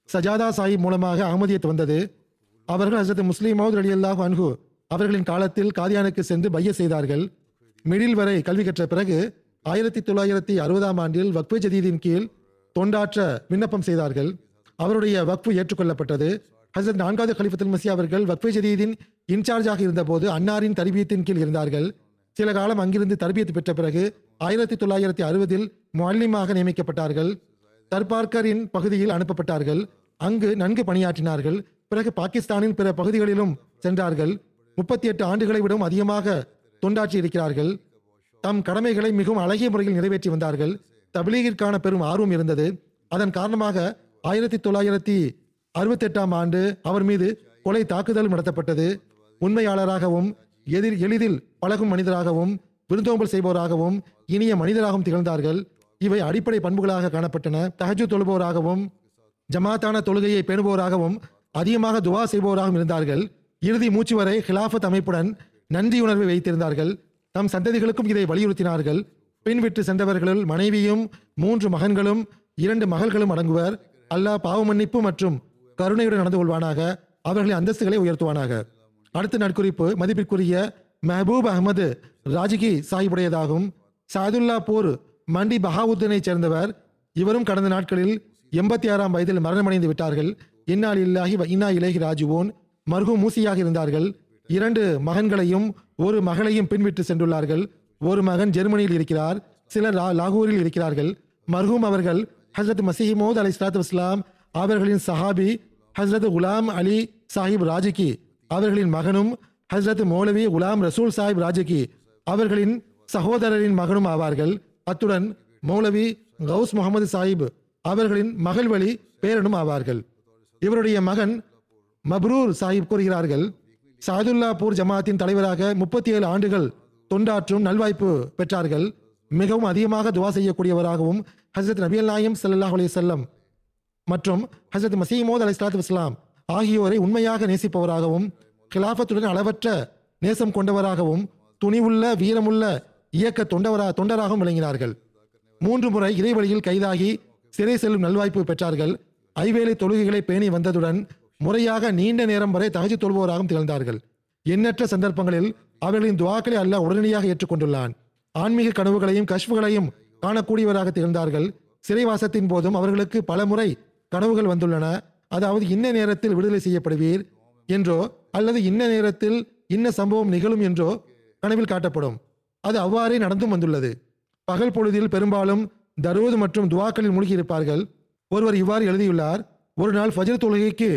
சஜாதா சாஹிப் மூலமாக அகமதியத் வந்தது அவர்கள் ஹசரத் முஸ்லீம் மவுத் அலி அல்லாஹ் அன்ஹு அவர்களின் காலத்தில் காதியானுக்கு சென்று பைய செய்தார்கள். மிடில் வரை கல்வி கற்ற பிறகு ஆயிரத்தி தொள்ளாயிரத்தி அறுபதாம் ஆண்டில் வக்ஃபு ஜதீதின் கீழ் தொண்டாற்ற விண்ணப்பம் செய்தார்கள். அவருடைய வக்ஃபு ஏற்றுக்கொள்ளப்பட்டது. ஹசரத் நான்காவது கலிஃபத்துல் மசி அவர்கள் வக்ஃபு ஜதீதின் இன்சார்ஜாக இருந்தபோது அன்னாரின் தர்பியத்தின் கீழ் இருந்தார்கள். சில காலம் அங்கிருந்து தரபியத்து பெற்ற பிறகு ஆயிரத்தி தொள்ளாயிரத்தி அறுபதில் மல்லிமாக நியமிக்கப்பட்டார்கள். தர்பார்கரின் பகுதியில் அனுப்பப்பட்டார்கள். அங்கு நன்கு பணியாற்றினார்கள். பிறகு பாகிஸ்தானின் பிற பகுதிகளிலும் சென்றார்கள். முப்பத்தி எட்டு ஆண்டுகளை விடவும் அதிகமாக தொண்டாற்றி இருக்கிறார்கள் தம் கடமைகளை மிகவும் அழகிய முறையில் நிறைவேற்றி வந்தார்கள். தபிலீகிற்கான பெரும் ஆர்வம் இருந்தது. அதன் காரணமாக ஆயிரத்தி தொள்ளாயிரத்தி அறுபத்தெட்டாம் ஆண்டு அவர் மீது கொலை தாக்குதல் நடத்தப்பட்டது. உண்மையாளராகவும் எதிர் எளிதில் பழகும் மனிதராகவும் விருந்தோம்பல் செய்பவராகவும் இனிய மனிதராகவும் திகழ்ந்தார்கள். இவை அடிப்படை பண்புகளாக காணப்பட்டன. தகஜு தொழுபவராகவும் ஜமாத்தான தொழுகையை பேணுபவராகவும் அதிகமாக துவா செய்பவராகவும் இருந்தார்கள். இறுதி மூச்சு வரை ஹிலாஃபத் அமைப்புடன் நன்றியுணர்வை வைத்திருந்தார்கள். தம் சந்ததிகளுக்கும் இதை வலியுறுத்தினார்கள். பின்விட்டு சென்றவர்களில் சென்றவர்களுள் மனைவியும் மூன்று மகன்களும் இரண்டு மகள்களும் அடங்குவர். அல்லாஹ் பாவமன்னிப்பு மற்றும் கருணையுடன் நடந்து கொள்வானாக. அவர்களின் அந்தஸ்துகளை உயர்த்துவானாக. அடுத்த நட்குறிப்பு மதிப்பிற்குரிய மெஹபூப் அகமது ராஜிகி சாஹிபுடையதாகும். சாதுல்லா போர் மண்டி பஹாவுத்தனை சேர்ந்தவர். இவரும் கடந்த நாட்களில் எண்பத்தி ஆறாம் வயதில் மரணமடைந்து விட்டார்கள். இன்னால் இல்லாஹி இன்னா இலகி ராஜுவோன். மருகு மூசியாக இருந்தார்கள். இரண்டு மகன்களையும் ஒரு மகளையும் பின்விட்டு சென்றுள்ளார்கள். ஒரு மகன் ஜெர்மனியில் இருக்கிறார் சிலர் லாகூரில் இருக்கிறார்கள். மர்ஹூம் அவர்கள் ஹஸ்ரத் மசிஹிமோத் அலி சலாத்து இஸ்லாம் அவர்களின் சஹாபி ஹஸ்ரத் குலாம் அலி சாஹிப் ராஜிகி அவர்களின் மகனும் ஹஸ்ரத் மௌலவி குலாம் ரசூல் சாஹிப் ராஜிகி அவர்களின் சகோதரரின் மகனும் ஆவார்கள். அத்துடன் மௌலவி கவுஸ் முகமது சாஹிப் அவர்களின் மகள் வழி பேரனும் ஆவார்கள். இவருடைய மகன் மப்ரூர் சாஹிப் கூறுகிறார்கள் சாதுல்லாபூர் ஜமாத்தின் தலைவராக முப்பத்தி ஏழு ஆண்டுகள் தொண்டாற்றும் நல்வாய்ப்பு பெற்றார்கள். மிகவும் அதிகமாக துவா செய்யக்கூடியவராகவும் ஹசரத் நபி நாயம் சல்லாஹ் அலி செல்லம் மற்றும் ஹசரத் மசீமோத் அலை சலாத்து இஸ்லாம் ஆகியோரை உண்மையாக நேசிப்பவராகவும் கிலாஃபத்துடன் அளவற்ற நேசம் கொண்டவராகவும் துணிவுள்ள வீரமுள்ள இயக்க தொண்டவரா தொண்டராகவும் விளங்கினார்கள். மூன்று முறை இறைவழியில் கைதாகி சிறை செல்லும் நல்வாய்ப்பு பெற்றார்கள். ஐவேளை தொழுகைகளை பேணி வந்ததுடன் முறையாக நீண்ட நேரம் வரை தகச்சு தொழுபவராகவும் திகழ்ந்தார்கள். எண்ணற்ற சந்தர்ப்பங்களில் அவர்களின் துவாக்களை அல்லாஹ் உடனடியாக ஏற்றுக்கொண்டுள்ளான். ஆன்மீக கனவுகளையும் கஷ்புகளையும் காணக்கூடியவராக திகழ்ந்தார்கள். சிறைவாசத்தின் போதும் அவர்களுக்கு பல முறை கனவுகள் வந்துள்ளன. அதாவது இன்ன நேரத்தில் விடுதலை செய்யப்படுவீர் என்றோ அல்லது இன்ன நேரத்தில் இன்ன சம்பவம் நிகழும் என்றோ கனவில் காட்டப்படும். அது அவ்வாறே நடந்தும் வந்துள்ளது. பகல் பொழுதில் பெரும்பாலும் தருவது மற்றும் துவாக்களில் மூழ்கி இருப்பார்கள் ஒருவர் இவ்வாறு எழுதியுள்ளார் ஒரு நாள் ஃபஜர் தொழுகைக்கு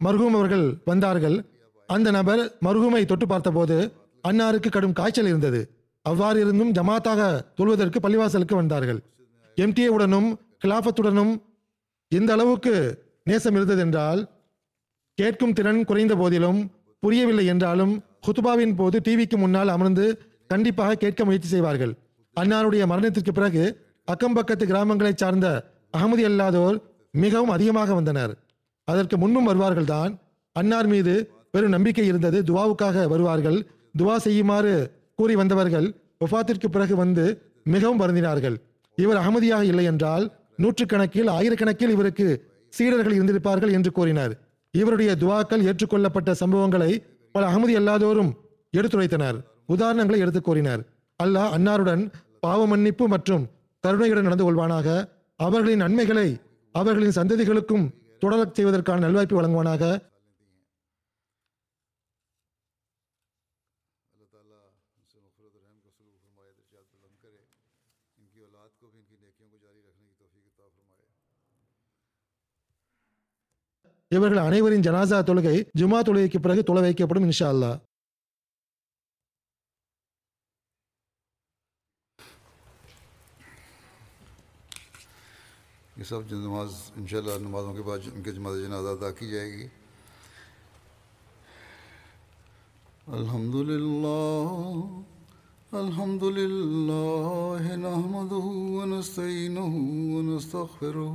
மர்ஹூம் அவர்கள் வந்தார்கள். அந்த நபர் மருகுமை தொட்டு பார்த்தபோது அன்னாருக்கு கடும் காய்ச்சல் இருந்தது. அவ்வாறு இருந்தும் ஜமாத்தாக தொழுவதற்கு பள்ளிவாசலுக்கு வந்தார்கள். எம்டிஏவுடனும் கிலாபத்துடனும் எந்த அளவுக்கு நேசம் இருந்ததென்றால் கேட்கும் திறன் குறைந்த போதிலும் புரியவில்லை என்றாலும் ஹுத்துபாவின் போது டிவிக்கு முன்னால் அமர்ந்து கண்டிப்பாக கேட்க முயற்சி செய்வார்கள். அன்னாருடைய மரணத்திற்கு பிறகு அக்கம்பக்கத்து கிராமங்களைச் சார்ந்த அகமதி அல்லாதோர் மிகவும் அதிகமாக வந்தனர். அதற்கு முன்பும் வருவார்கள் தான் அன்னார் மீது பெரும் நம்பிக்கை இருந்தது. துவாவுக்காக வருவார்கள். துவா செய்யுமாறு கூறி வந்தவர்கள் ஒஃபாத்திற்கு பிறகு வந்து மிகவும் வருந்தினார்கள். இவர் அகமதியாக இல்லை என்றால் நூற்றுக்கணக்கில் ஆயிரக்கணக்கில் இவருக்கு சீடர்கள் இருந்திருப்பார்கள் என்று கூறினார். இவருடைய துவாக்கள் ஏற்றுக்கொள்ளப்பட்ட சம்பவங்களை பல அகமதி அல்லாதோரும் எடுத்துரைத்தனர். உதாரணங்களை எடுத்து கூறினார். அல்லாஹ் அன்னாருடன் பாவ மன்னிப்பு மற்றும் கருணையுடன் நடந்து கொள்வானாக. அவர்களின் நன்மைகளை அவர்களின் சந்ததிகளுக்கும் தொடரச் செய்வதற்கான நல்வாய்ப்பு வழங்குவானாக. இவர்கள் அனைவரின் ஜனாசா தொழுகை ஜுமா தொழுகைக்கு பிறகு தொலை வைக்கப்படும் இன்ஷா அல்லா یہ سب جو نماز ان شاء اللہ نمازوں کے بعد ان کے جماعت جنازہ ادا کی جائے گی الحمد للہ الحمد للہ نحمده نسخر ونستغفره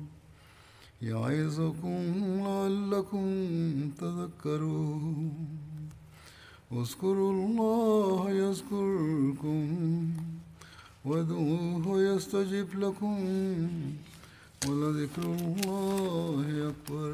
يعظكم لعلكم تذكرون. اذكروا الله يذكركم وادعوه يستجب لكم ولذكر الله أكبر.